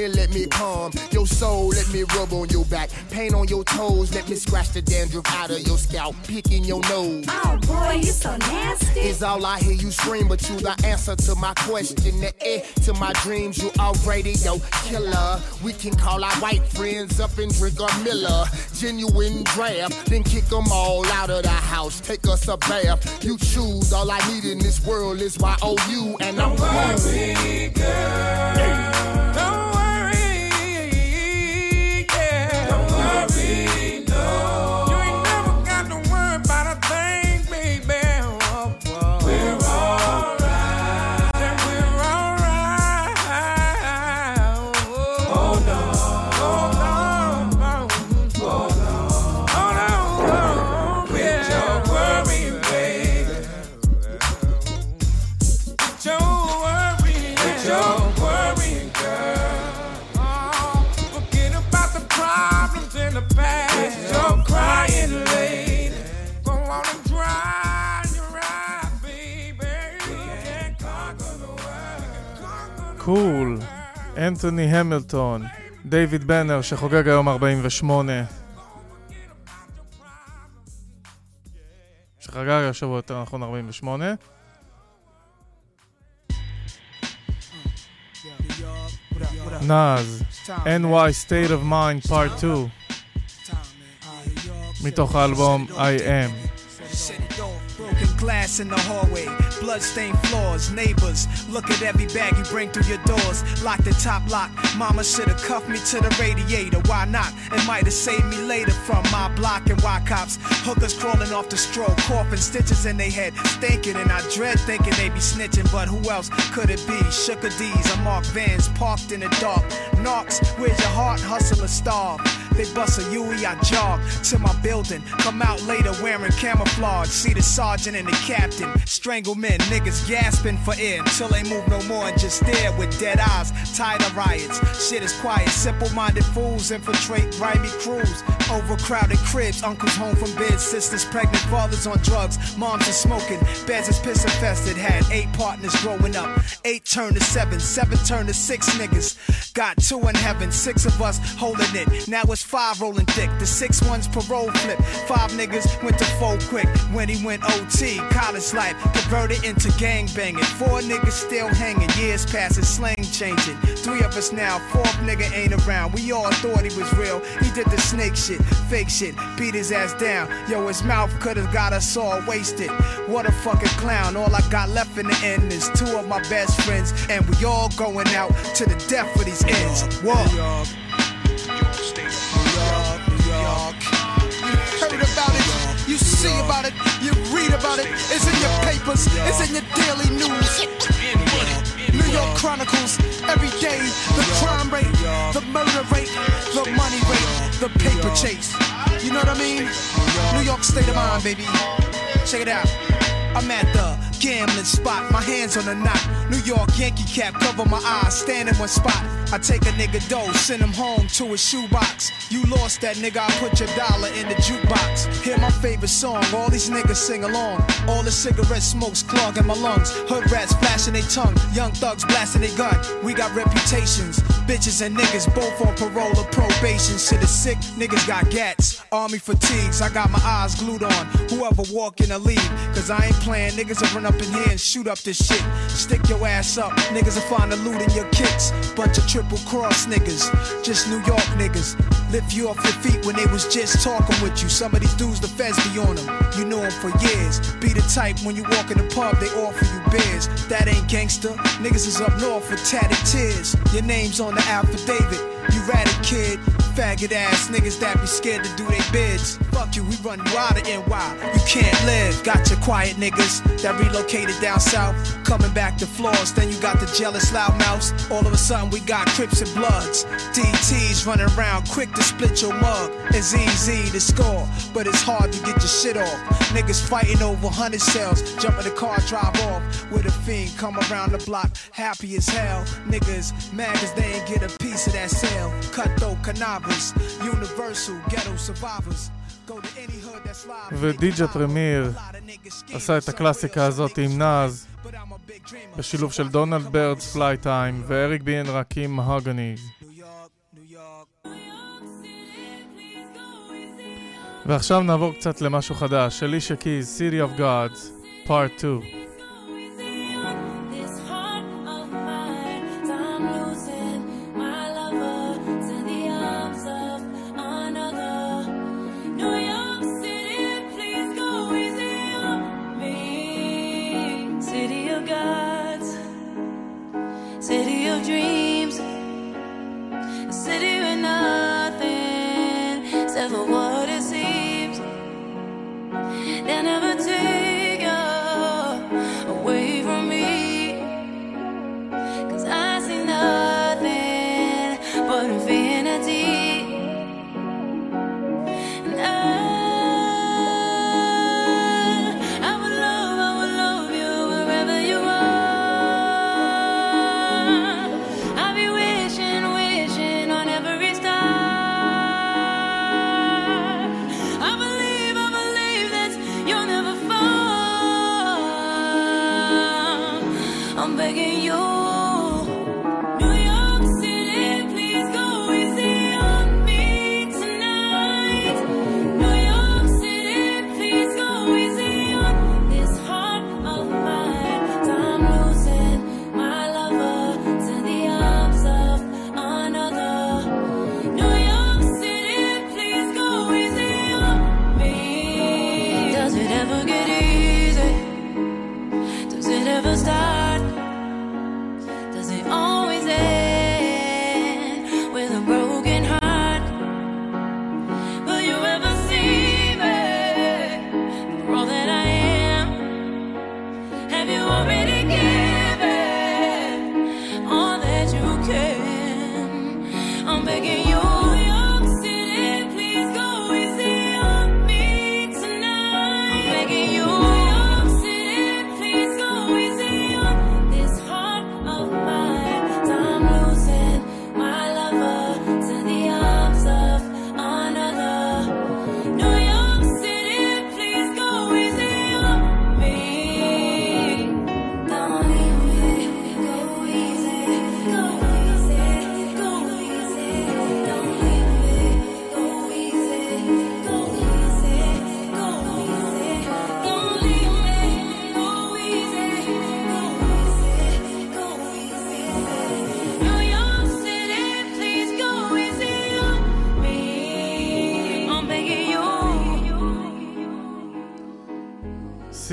here let me calm your soul. Let me rub on your back, paint on your toes. Let me scratch the dandruff out of your scalp, picking your nose. Oh boy, you so nasty. Is all I hear you scream, but you the answer to my question. The eh to my dreams, you already yo killer. We can call our white friends up and drink a Miller, genuine draft, then kick them all out of the house. Take us a bath. You choose. All I need in this world is Y O U, and I'm worry, girl. Don't קול. אנתוני המילטון. דיוויד בנר שחוגג היום 48. שחגג השבוע יותר נכון 48. נאז, NY State of Mind Part 2 מתוך האלבום I Am. Glass in the hallway, bloodstained floors, neighbors. Look at every bag you bring through your doors. Lock the top lock. Mama should've cuffed me to the radiator. Why not? It might have saved me later from my block and why cops. Hookers crawling off the stroke, coughing stitches in their head, stinking. And I dread thinking they be snitching, but who else could it be? Sugar D's, I'm Mark Vans, parked in the dark. Knocks, where's your heart? Hustle or starve. They bust a Huey, I jog to my building. Come out later wearing camouflage. See the sergeant and the captain. Strangle men, niggas gasping for air until they move no more and just stare with dead eyes. Tired of riots. Shit is quiet. Simple minded fools infiltrate grimy crews. Overcrowded cribs, uncles home from bed, sisters pregnant, fathers on drugs, moms are smoking, beds is piss infested. Had eight partners growing up. Eight turned to seven, seven turned to six niggas. Got two in heaven, six of us holding it. Now it's five rolling thick. The six ones parole flip. Five niggas went to four quick when he went OT. College life converted into gang banging. Four niggas still hanging. Years passing, slang changing. Three of us now, fourth nigga ain't around. We all thought he was real. He did the snake shit, fake shit, beat his ass down. Yo, his mouth could've got us all wasted. What a fucking clown. All I got left in the end is two of my best friends. And we all going out to the death for these ends. Whoa. You heard about it, you see about it, you read about it. It's in your papers, it's in your daily news. New York Chronicles, every day, the crime rate, the murder rate, the money rate, the paper chase. You know what I mean? New York state of mind, baby. Check it out. I'm at the gambling spot, my hands on the knot. New York Yankee cap, cover my eyes, stand in one spot. I take a nigga dough, send him home to his shoebox. You lost that nigga, I put your dollar in the jukebox. Hear my favorite song, all these niggas sing along. All the cigarette smokes clogging my lungs. Hood rats flashing their tongue, young thugs blasting their gun. We got reputations, bitches and niggas both on parole or probation. Shit is sick, niggas got gats. Army fatigues, I got my eyes glued on. Whoever walk in the lead, cause I ain't playing. Niggas will run up in here and shoot up this shit. Stick your ass up, niggas will find the loot in your kicks. Bunch of triple cross niggas, just New York niggas. Lift you off your feet when they was just talking with you. Some of these dudes, the feds be on them. You know them for years. Be the type when you walk in the pub, they offer you beers. That ain't gangster. Niggas is up north with tatted tears. Your name's on the affidavit. You ratted kid. Faggot ass niggas that be scared to do their bids. Fuck you, we run you out of NY. You can't live. Got your quiet niggas that relocated down south. Coming back to floors. Then you got the jealous loudmouths. All of a sudden we got Crips and Bloods. DTs running around quick to split your mug. It's easy to score, but it's hard to get your shit off. Niggas fighting over hundred cells. Jump in the car, drive off. With a fiend come around the block, happy as hell. Niggas mad cause they ain't get a piece of that sale. Cutthroat cannabis, universal ghetto survivors. ודיג'ה פרמיר עשה את הקלאסיקה הזאת עם נאז בשילוב של דונלד ברדס פליי טיים ואריק בי אנד רקים מהוגני. ועכשיו נעבור קצת למשהו חדש, אלישה קיז, City of Gods, Part 2.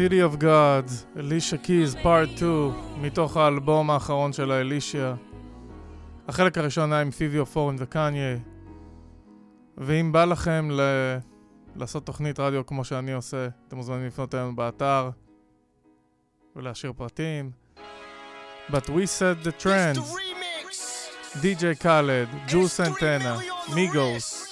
City of Gods, אלישה קיז, Part 2, מתוך האלבום האחרון של האלישיה. החלק הראשון היה עם פיביו פורן וקניה. ואם בא לכם ל... לעשות תוכנית רדיו כמו שאני עושה, אתם מוזמנים לפנות אלינו באתר ולהשאיר פרטים. But we set the trends. DJ Khaled, Juice Antenna, Migos,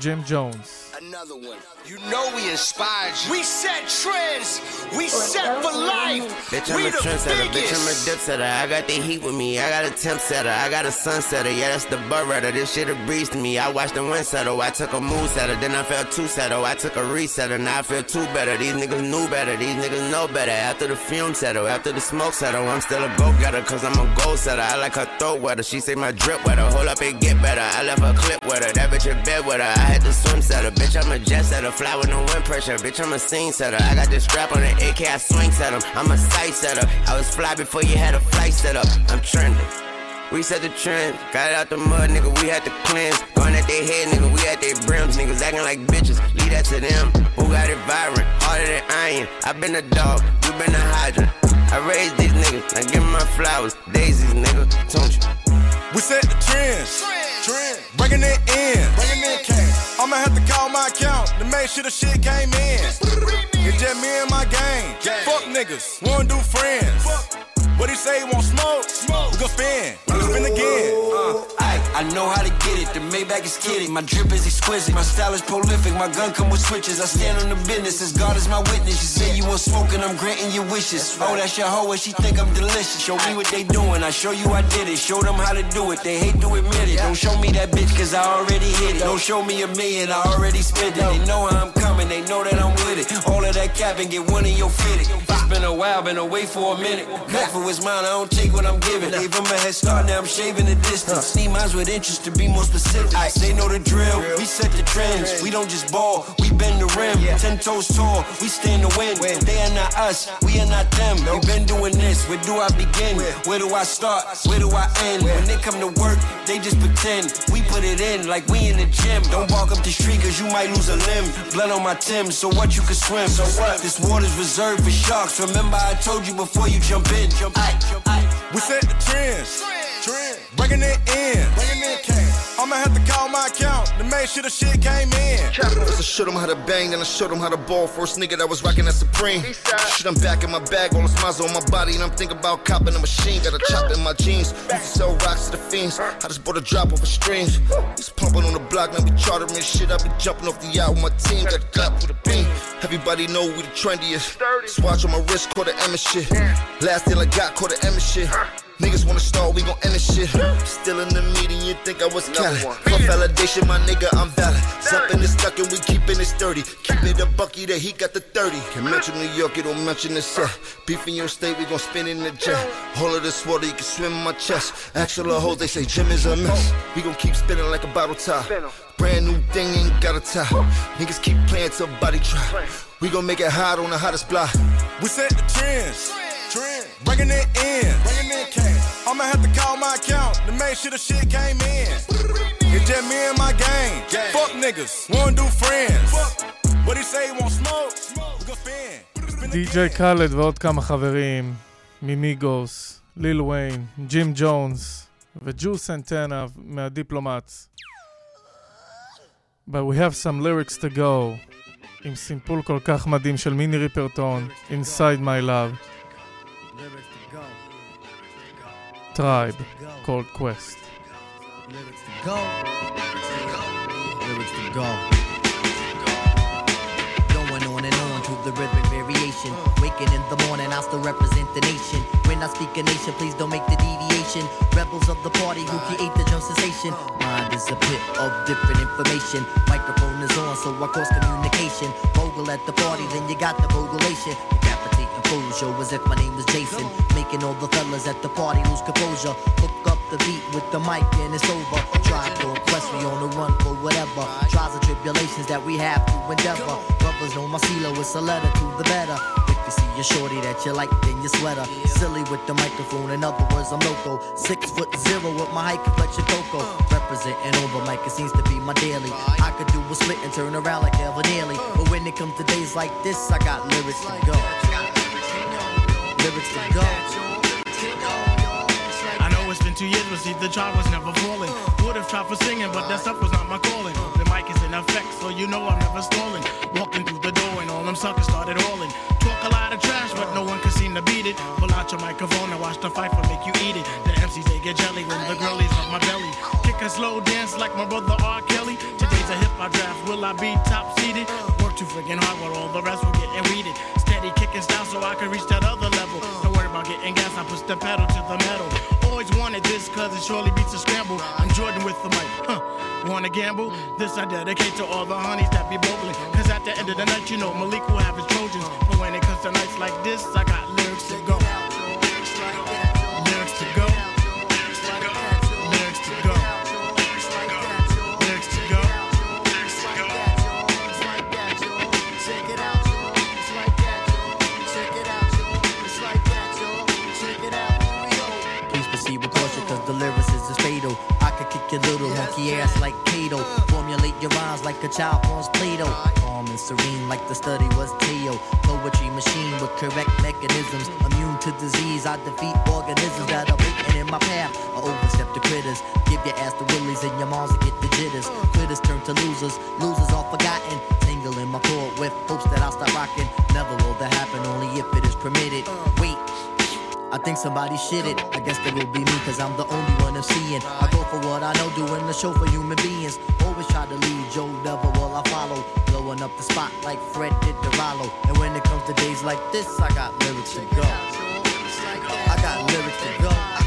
Jim Jones. Another one. You know we inspired you. We set trends. We set for life. Bitch, I'm we a the trendsetter. Bitch, I'm a biggest. dipsetter. I got the heat with me. I got a temp setter. I got a sunsetter. Yeah, that's the burretter. This shit a breeze to me. I watched the wind settle. I took a mood setter. Then I felt two settle. I took a resetter. Now I feel two better. These niggas knew better. These niggas know better. After the fume settle. After the smoke settle. I'm still a go getter. Cause I'm a goal setter. I like her throat wetter. She say my drip wetter. Hold up and get better. I left her clip with her. That bitch in bed with her. I had to swim setter. Bitch, I'm a jet setter. Fly with no wind pressure. Bitch, I'm a scene setter. I got this strap on the AK. I swing set 'em. I'm a sight setter. I was fly before you had a flight set up. I'm trending. We set the trend, got it out the mud, nigga. We had to cleanse. Going at their head, nigga. We at their brims, niggas acting like bitches. Leave that to them. Who got it vibrant, harder than iron. I been a dog, you been a hydrant. I raised these niggas, I give my flowers, daisies, nigga. Don't you? We set the trends. Trend. Bringing it in. Bringing in cash. I'ma have to call my account to make sure the shit came in. It's just me and my gang. Fuck niggas. Wanna do friends. What he say? He want smoke? Smoke. We gon' spin. Spin again. Uh, I know how to get it. The Maybach is kidding. My drip is exquisite. My style is prolific. My gun come with switches. I stand on the business as God is my witness. You say you want smoke and I'm granting your wishes. Oh, that's your hoe and she think I'm delicious. Show me what they doing. I show you I did it. Show them how to do it. They hate to admit it. Don't show me that bitch cause I already hit it. Don't show me a million. I already spent it. They know how I'm coming. They know that I'm with it. All of that cap and get one in your fitted. It's been a while. Been away for a minute. Back for his mind. I don't take what I'm giving. Gave him a head start. Now I'm shaving the distance. Need minds with interest to be more specific. They know the drill. We set the trends. We don't just ball. We bend the rim. Ten toes tall. We stay in the wind. They are not us. We are not them. We've been doing this. Where do I begin? Where do I start? Where do I end? When they come to work, they just pretend. We put it in like we in the gym. Don't walk up the street cause you might lose a limb. Blood on my Tim's, so what you can swim. So what? This water's reserved for sharks. Remember I told you before you jump in. We set the trends. Bringing it in. Bringing it cash. I'ma have to call my account to make sure the shit came in. First I showed him how to bang, then I showed him how to ball. First nigga that was rocking that Supreme. Shit, I'm back in my bag, all the smiles on my body, and I'm thinking about copping a machine. Got a chop in my jeans. Used to sell rocks to the fiends. I just bought a drop off of streams. He's pumping on the block, now we chartering shit. I be jumping off the yacht with my team. Got a clap with a beam. Everybody know we the trendiest. Swatch on my wrist, caught the Emma shit. Last deal I got, caught the Emma shit. Niggas wanna start, we gon' end this shit. Still in the meeting, you think I was Cali. For validation, my nigga, I'm valid. Something is stuck and we keeping it sturdy. Keep it a bucky that he got the 30. Can mention New York, you don't mention the set. Beef in your state, we gon' spin in the jet. All of this water, you can swim in my chest. Actual hoes, they say Jim is a mess. We gon' keep spinning like a bottle top. Brand new thing, ain't got a top. Niggas keep playing till body drop. We gon' make it hot on the hottest block. We set the trends. Bringing it in. Bringing it cash. I'ma have to call my account to make sure the shit came in. It's just me and my gang. Fuck niggas. Wanna do friends. What he say? He want smoke? We gon' spin. די.ג'יי קאלד ועוד כמה חברים ממיגוס, ליל ויין, ג'ים ג'ונס וג'ו סנטנה מהדיפלומטס. But we have some lyrics to go עם סימפול כל כך מדהים של מיני ריפרטון, Inside My Love. Tribe, called Quest. go. Lyrics to go. Going on and on to the rhythmic variation. Waking in the morning, I still represent the nation. When I speak a nation, please don't make the deviation. Rebels of the party who create the drum sensation. Mind is a pit of different information. Microphone is on, so I cross communication. Bogle at the party, then you got the bogulation. Decapitating full show as if my name was Jason. Making all the fellas at the party lose composure. Hook up the beat with the mic and it's over. Try to quest me on the run for whatever. Trials and tribulations that we have to endeavor. Brothers know my CeeLo, it's a letter to the better. If you see a shorty that you like, then you sweater. Silly with the microphone, in other words, I'm loco. Six foot zero with my high complexion cocoa. Representing over mic, it seems to be my daily. I could do a split and turn around like Ever Nearly. But when it comes to days like this, I got lyrics to go. Lyrics to go. I know it's been two years, but see, the job was never falling. Would have tried for singing, but that stuff was not my calling. The mic is in effect, so you know I'm never stalling. Walking through the door, and all them suckers started hauling. Talk a lot of trash, but no one can seem to beat it. Pull out your microphone and watch the fight for make you eat it. The MCs, they get jelly when the girlies up my belly. Kick a slow dance like my brother R. Kelly. Today's a hip hop draft, will I be top seeded? Work too friggin' hard while all the rest will get weeded. Steady kicking style so I can reach that other about getting gas, I push the pedal to the metal. Always wanted this cause it surely beats a scramble. I'm Jordan with the mic, huh? Wanna gamble? This I dedicate to all the honeys that be bogling. Cause at the end of the night, you know Malik will have his Trojans. But when it comes to nights like this, I got lyrics to go. Little monkey ass like Kato. Formulate your rhymes like a child forms Play-Doh. Calm and serene like the study was Teo. Poetry machine with correct mechanisms. Immune to disease, I defeat organisms that are waiting in my path. I overstep the critters. Give your ass the willies and your moms to get the jitters. Critters turn to losers. Losers are forgotten. Tingle in my cord with hopes that I'll stop rocking. Never will that happen, only if it is permitted. Wait. I think somebody shit it. I guess that will be me, cause I'm the only one I'm seeing. I go for what I know, doing the show for human beings. Always try to lead Joe Devil while I follow. Blowing up the spot like Fred did to Rollo. And when it comes to days like this, I got lyrics to go. I got lyrics to go.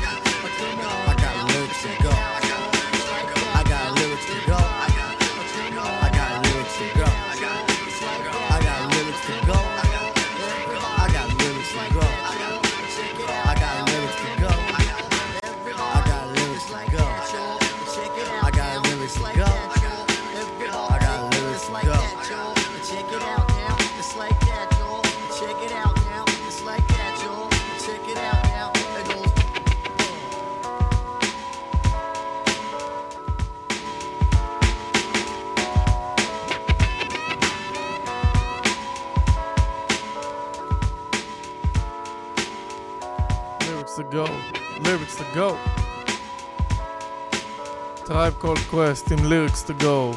טרייב קולד קווסט עם lyrics to go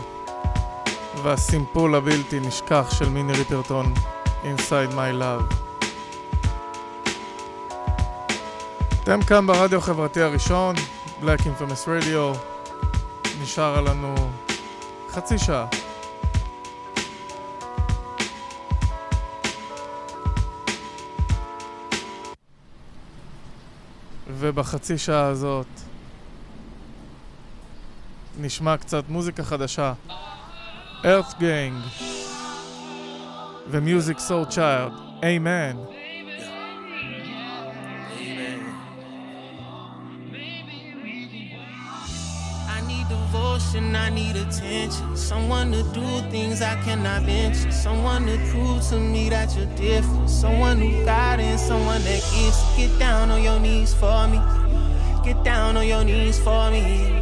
והסימפול הבלתי נשכח של מיני ריפרטון Inside My Love. אתם כאן ברדיו החברתי הראשון, Black Infamous Radio, נשאר לנו חצי שעה. ובחצי שעה הזאת נשמע קצת מוזיקה חדשה. EarthGang ו-Music Soul Child. Amen. I need attention. Someone to do things I cannot. Someone to prove to me that you're different. Someone who someone that gives. Get down on your knees for me. Get down on your knees for me.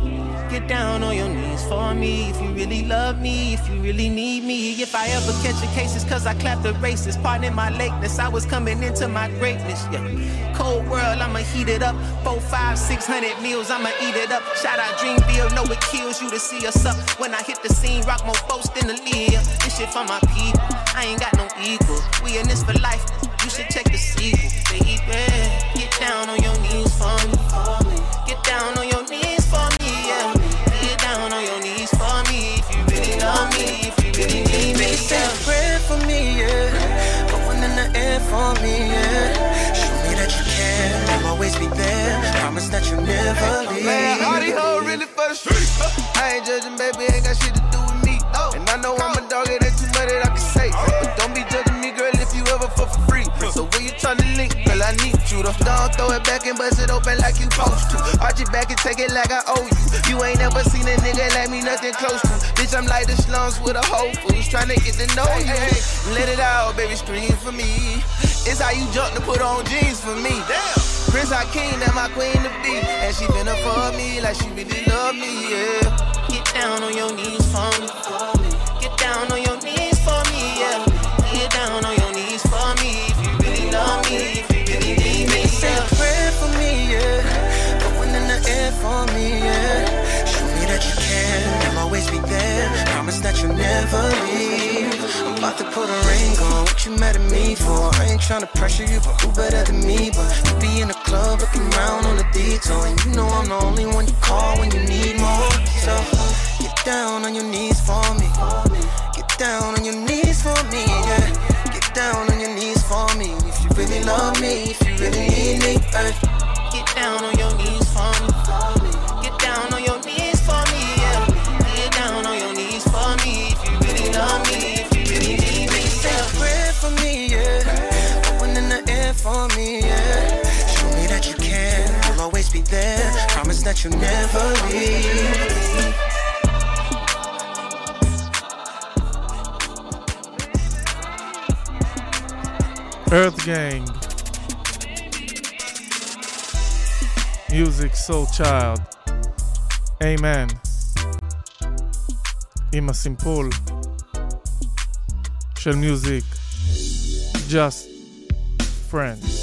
Get down on your knees for me. If you really love me, if you really need me. If I ever catch a case, it's cause I clapped the races. Pardon my lateness, I was coming into my greatness. Yeah. Cold world, I'ma heat it up. Four, five, six hundred meals, I'ma eat it up. Shout out Dreamville, know it kills you to see us up. When I hit the scene, rock more folks than the leader. This shit for my people, I ain't got no equal. We in this for life, you should check the sequel. Baby, get down on your knees for me. Get down on your that you'll never leave. Man, all these hoes really for the street. I ain't judging, baby, ain't got shit to do with me. And I know I'm a dog, it ain't too much that I can say. But don't be judging me, girl, if you ever fuck for free. So when you tryna link, girl, I need you to don't throw it back and bust it open like you supposed to. Arch it back and take it like I owe you. You ain't never seen a nigga like me, nothing close to. Bitch, I'm like the slums with a whole foods, tryna get to know you. Let it out, baby, scream for me. It's how you jump to put on jeans for me. Damn. Prince Hakeem, that my queen to be. And she been up for me like she really love me, yeah. Get down on your knees for me. Get down on your knees for me, yeah. Get down on your knees for me if you really love me, if you really need me. Say a Yeah. prayer for me, yeah. Going in the air for me, yeah. Show me that you care. I'll always be there. Promise that you'll never leave. About to put a ring on. What you mad at me for? I ain't tryna pressure you, but who better than me? But you be in the club looking around on the detour, and you know I'm the only one you call when you need more. So get down on your knees for me. Get down on your knees for me, yeah. Get down on your knees for me. If you really love me, if you really need me. Get down on your be there. Promise that you'll never leave. EarthGang. Music Soul Child. Amen. עם הסימפול של מיוזיק. Just Friends.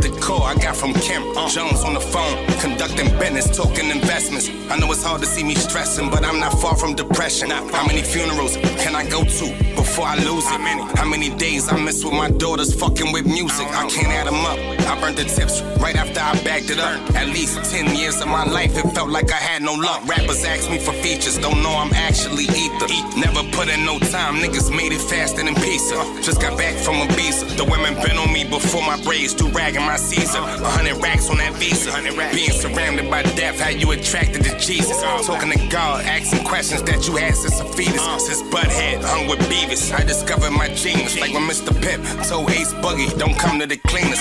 The core I got from Kim. Uh. Jones on the phone, conducting business, talking investments. I know it's hard to see me stressing, but I'm not far from depression. How many funerals can I go to before I lose it? How many? How many days I miss with my daughters fucking with music? I can't add them up. I burnt the tips right after I bagged it up. At least 10 years of my life, it felt like I had no luck. Rappers ask me for features, don't know I'm actually ether. Never put in no time, niggas made it faster than pizza. Just got back from a Ibiza. The women been on me before my braids, do rag in my Caesar. A hundred racks on that visa. Being surrounded by death, how you attracted to Jesus. Talking to God, asking questions that you had since a fetus. Since Butthead, hung with Beavis. I discovered my genius, like when Mr. Pip told Ace Boogie, don't come to the cleaners.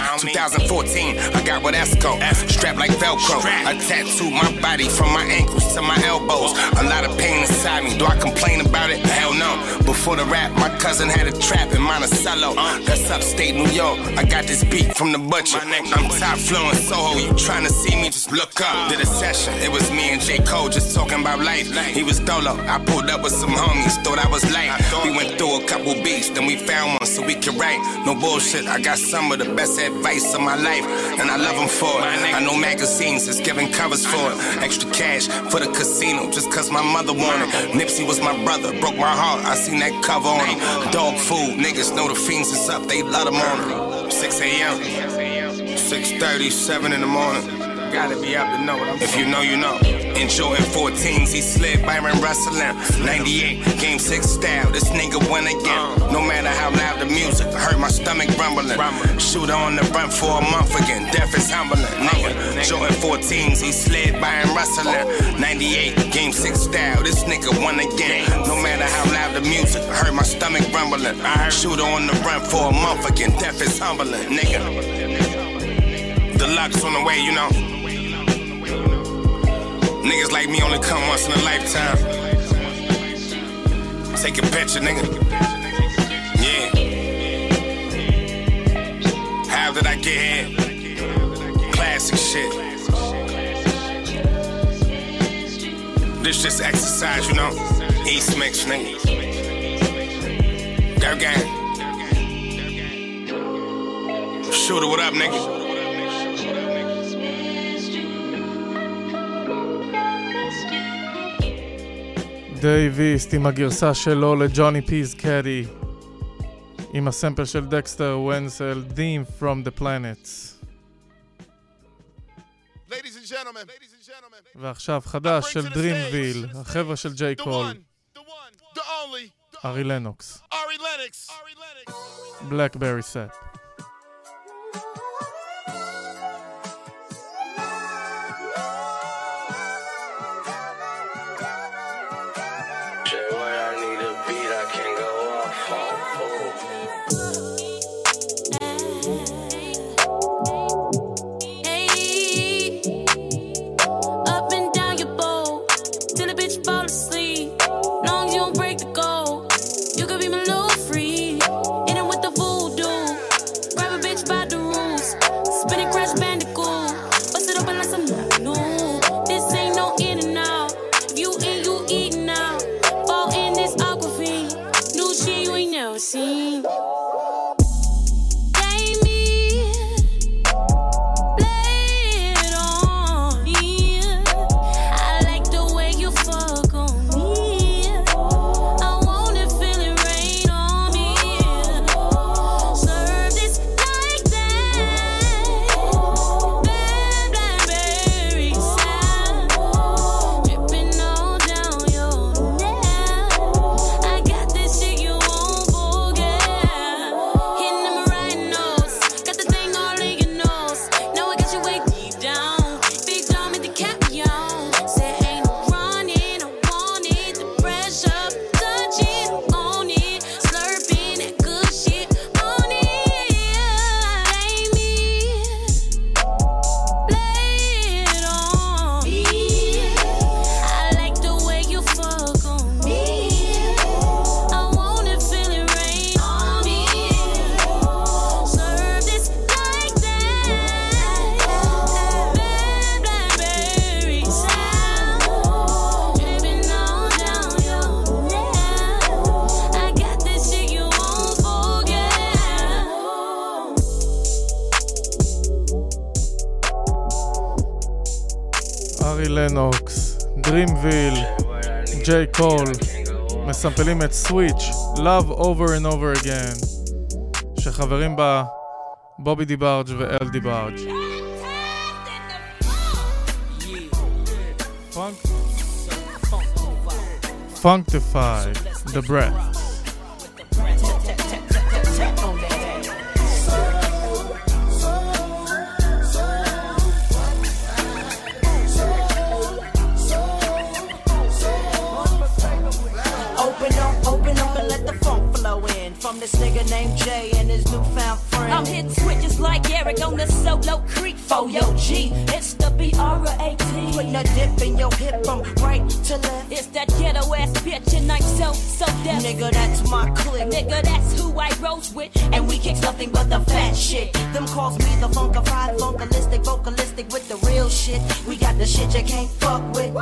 2014, I got what Esco, strapped like Velcro. I tattooed my body from my ankles to my elbows. A lot of pain inside me. Do I complain about it? Hell no. Before the rap, my cousin had a trap in Monticello. That's upstate New York. I got this beat from the butcher. I'm top flowing Soho. You trying to see me? Just look up. Did a session. It was me and J. Cole just talking about life. He was dolo. I pulled up with some homies. Thought I was late. We went through a couple beats, then we found one so we could write. No bullshit. I got some of the best advice my life, and I love them for it. I know magazines is giving covers for it. Extra cash for the casino just cause my mother wanted. Nipsey was my brother, broke my heart. I seen that cover on him. Dog food, niggas know the fiends is up, they love them on it. 6 a.m., 6:30, 7 in the morning. Gotta be up to know it. If you know, you know. In Jordan 14s, he slid Bryon Russell. 98, game 6 style. This nigga win again. Uh. No matter how loud the music, I heard my stomach rumbling. Shooter on the run for a month again. Death is humbling. Nigga. Jordan 14s, he slid Bryon Russell. 98, game 6 style. This nigga won again. No matter how loud the music, I heard my stomach rumbling. Shooter on the run for a month again. Death is humbling. Nigga. Deluxe on the way, you know. Niggas like me only come once in a lifetime. Take a picture, nigga. Yeah. How did I get here? Classic shit. This just exercise, you know. East mix, nigga. Go gang. Shooter, what up, nigga? דייוויסט עם הגרסה שלו לג'וני פיז קדי עם הסמפל של דקסטר ונסל, Deem from the Planets. Ladies and gentlemen, ladies and gentlemen, ועכשיו חדש של דרימוויל, החבר'ה של ג'יי קול, ארי לנוקס. בלקברי סאפ. מסמפלים את סוויץ', Love Over and Over Again, שחברים בה בובי דיברג' ואל דיברג'. Functify, The Breath. Shit. We got the shit you can't fuck with.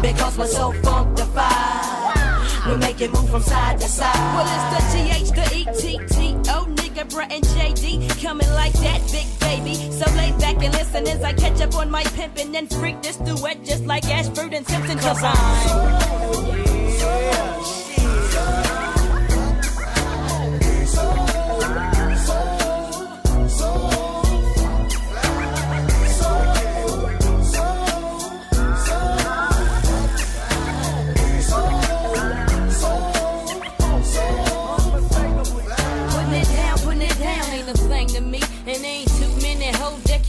Because we're so funkdafied. We make it move from side to side. Well, it's the TH, the E-T-T-O, nigga, Brat and JD coming like that, big baby. So lay back and listen as I catch up on my pimpin' and freak this duet just like Ashford and Simpson. Cause I'm. Putting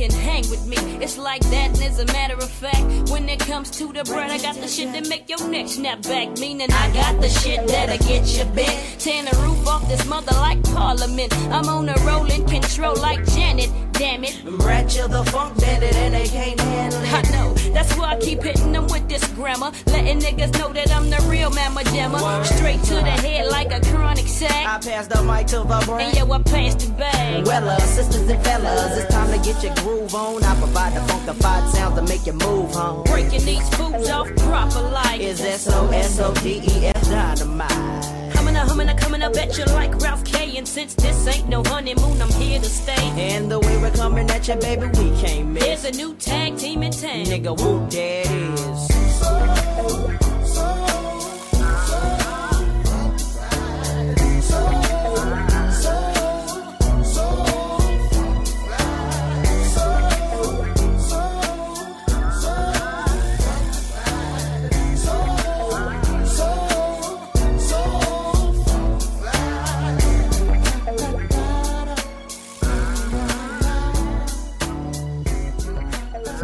can hang with me. It's like that, and as a matter of fact, when it comes to the bread, I got the shit that make your neck snap back. Meaning I got the shit that'll get you bent. Tearing the roof off this mother like Parliament. I'm on a rolling control like Janet. Damn it. Rat you the funk bandit and they can't handle it. I know, that's why I keep hitting them with this grammar. Letting niggas know that I'm the real mamma jammer. Straight to the head like a chronic sack. I pass the mic to the brain. And yo, I passed it back. Well, uh, sisters and fellas, it's time to get your groove on. I provide the funkdafied sounds to make you move home. Breaking these fools off proper like Is S-O-S-O-D-E-F dynamite. Coming up, coming up, coming up at you like Ralph K. And since this ain't no honeymoon, I'm here to stay. And the way we're coming at you, baby, we can't miss. There's a new tag team in town. Nigga, whoop, there it is.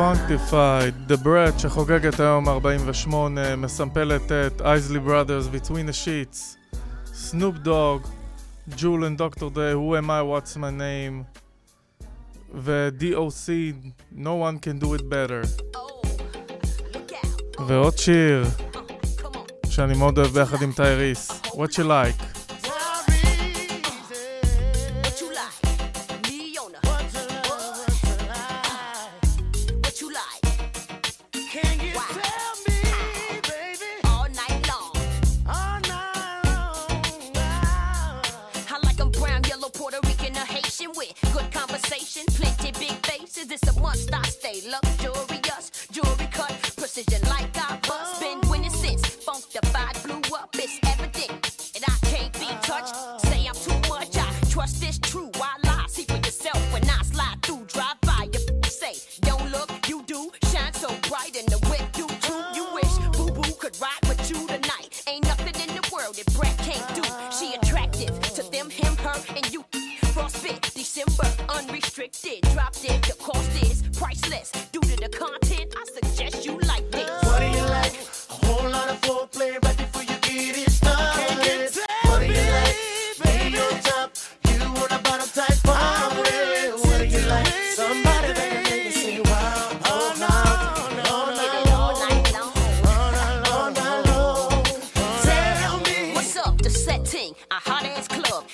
פונקטיפייד, The Bread שחוגגת היום 48, מסמפלת את אייזלי Brothers Between the Sheets, סנופ דוג, ג'ול and דוקטור דיי, Who am I, what's my name, ו-DOC, No one can do it better. ועוד שיר שאני מאוד אוהב ביחד עם טייריס, What you like.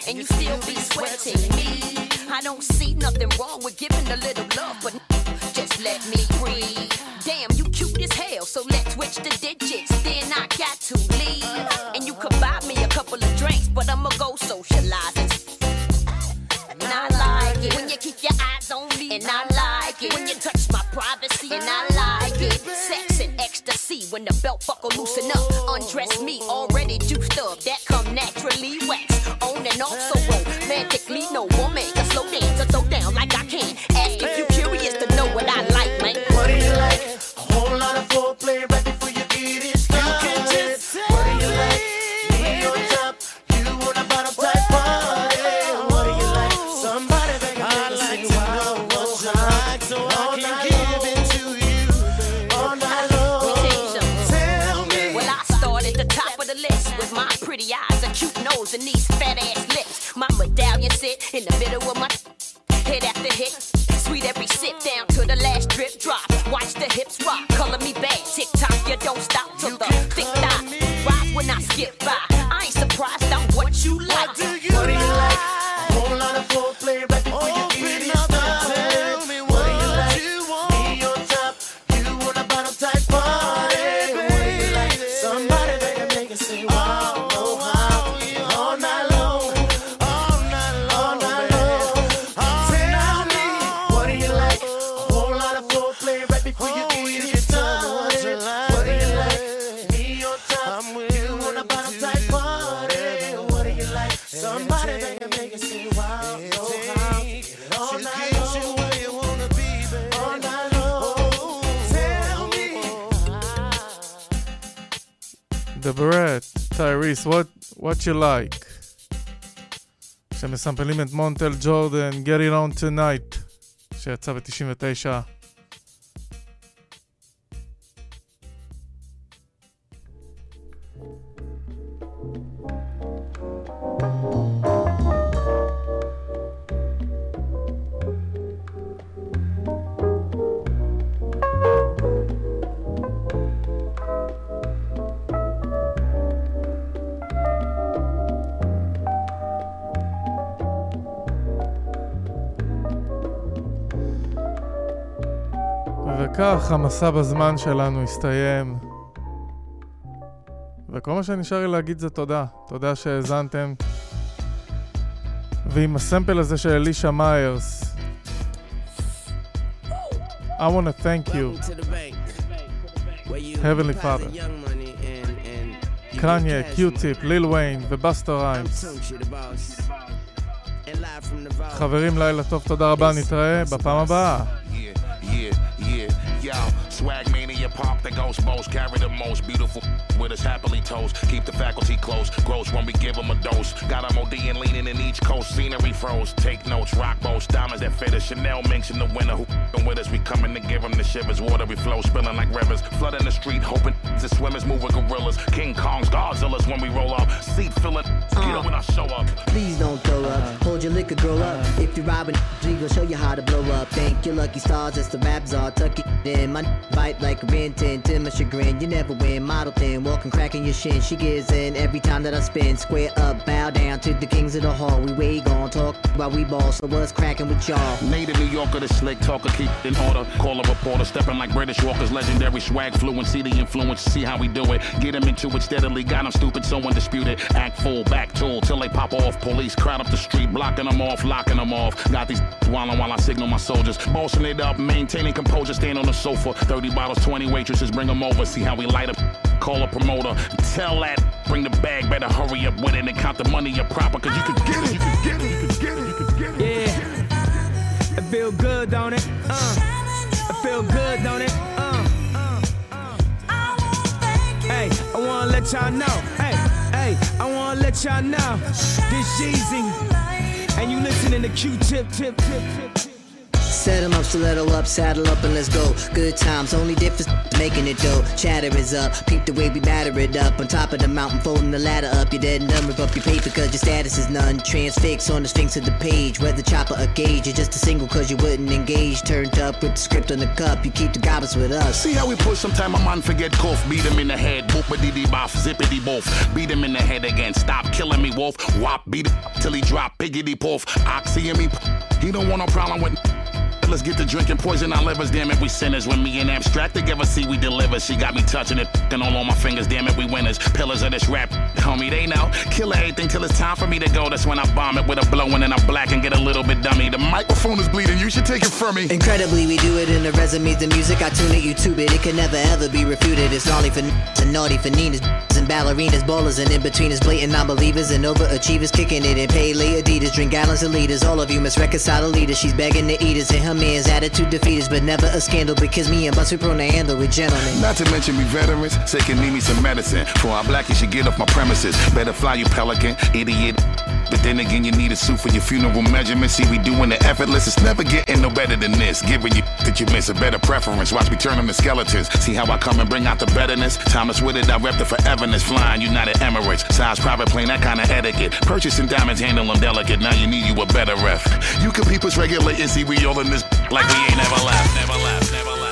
And you still be sweating. Me. I don't see nothing wrong with giving a little love, but what, you like? שמסמפלים את מונטל ג'ורדן, Get it on tonight, שיצא ב-99. וכך המסע בזמן שלנו הסתיים. וכל מה שנשאר לי להגיד זה תודה. תודה שהאזנתם. ועם הסמפל הזה של אלישה מיירס, I want to thank you, Heavenly Father. קניה, cash קיוטיפ, ליל ויין ובאסטר ריימס. חברים, לילה טוב, תודה רבה, נתראה בפעם הבאה. Yeah, yeah, Swag mania pop the ghost most. Carry the most beautiful with us happily toast. Keep the faculty close. Gross when we give them a dose. Got them OD and leaning in each coast. Scenery froze. Take notes. Rock boats. Diamonds that fit us. Chanel minks in the winter. Who with us? We coming to give them the shivers. Water we flow. Spilling like rivers. Flooding the street. Hoping the swimmers move with gorillas. King Kongs. Godzillas when we roll up. Seat filling. Up when I show up. Please don't throw up. Hold your liquor, grow up. If you're robbing, we gon' show you how to blow up. Thank your lucky stars, that's the rap czar. Tuck it in. My bite like a rin tin to my chagrin. You never win. Model thin, walking, cracking your shin. She gives in every time that I spin. Square up, bow down to the kings of the hall. We way gon' talk while we ball. So what's cracking with y'all? Native New Yorker, the slick talker, keep it in order. Call a reporter, stepping like British Walker's legendary swag fluency, the influence, see how we do it. Get him into it steadily, got him stupid, so undisputed. Act full, back tool, till they pop off. Police crowd up the street, blocking them off, locking them off. Got these <laughs> wildin' while I signal my soldiers. Bossing it up, maintaining composure, stand on the sofa. 30 bottles, 20 waitresses, bring them over, see how we light up. Call a promoter, tell that, bring the bag, better hurry up with it and count the money up proper, cause you could get it, you could get it, you could get it, you could get it. Yeah. It feel good, don't it? Uh. It feel good, don't it? Uh. Hey, I wanna let y'all know. Hey, hey, I wanna let y'all know. This Jeezy, and you listening to Q-Tip, tip, tip, tip, tip. Set 'em up, stiletto up, saddle up, and let's go. Good times, only difference making it dope. Chatter is up, peep the way we batter it up. On top of the mountain, folding the ladder up. You're dead and done, rip up your paper, cause your status is none. Transfix on the sphinx of the page. Whether chopper or gauge, you're just a single cause you wouldn't engage. Turned up with the script on the cup, you keep the goblins with us. See how we push sometime a man forget cough, beat him in the head, boopity dee boff, zippity boff, beat him in the head again, stop killing me, wolf, Wop, beat till he drop, piggity poof, oxy and me, he don't want no problem with Let's get to drinking poison our livers, damn it, we sinners. When me and abstract together, see we deliver. She got me touching it, and all on my fingers, damn it, we winners. Pillars of this rap, homie, they know. Kill everything till it's time for me to go. That's when I bomb it with a blow and I black and get a little bit dummy. The The microphone is bleeding, you should take it from me. Incredibly, we do it in the resumes, the music, I tune it, YouTube it. It can never ever be refuted. It's gnarly for n- and naughty for Ninas and ballerinas, ballers and in betweeners, blatant non-believers and overachievers, kicking it in pay Adidas, drink gallons of liters. All of you must reconcile a leader. She's begging to eat us and her man's attitude defeat but never a scandal because me and Bus we prone to handle with gentlemen. Not to mention me veterans, say can need me some medicine. For our black, you should get off my premises. Better fly you pelican, idiot. But then again, you need a suit for your funeral measurements. See, we doing the effortless. It's never getting no better than this. Giving you that you miss a better preference. Watch me turn them to skeletons. See how I come and bring out the betterness. Thomas with it, I rep the foreverness. Flying United Emirates. Size private plane, that kind of etiquette. Purchasing diamonds, handle them delicate. Now you need you a better ref. You can peep us and see we all in this like we ain't never left, never left, never left.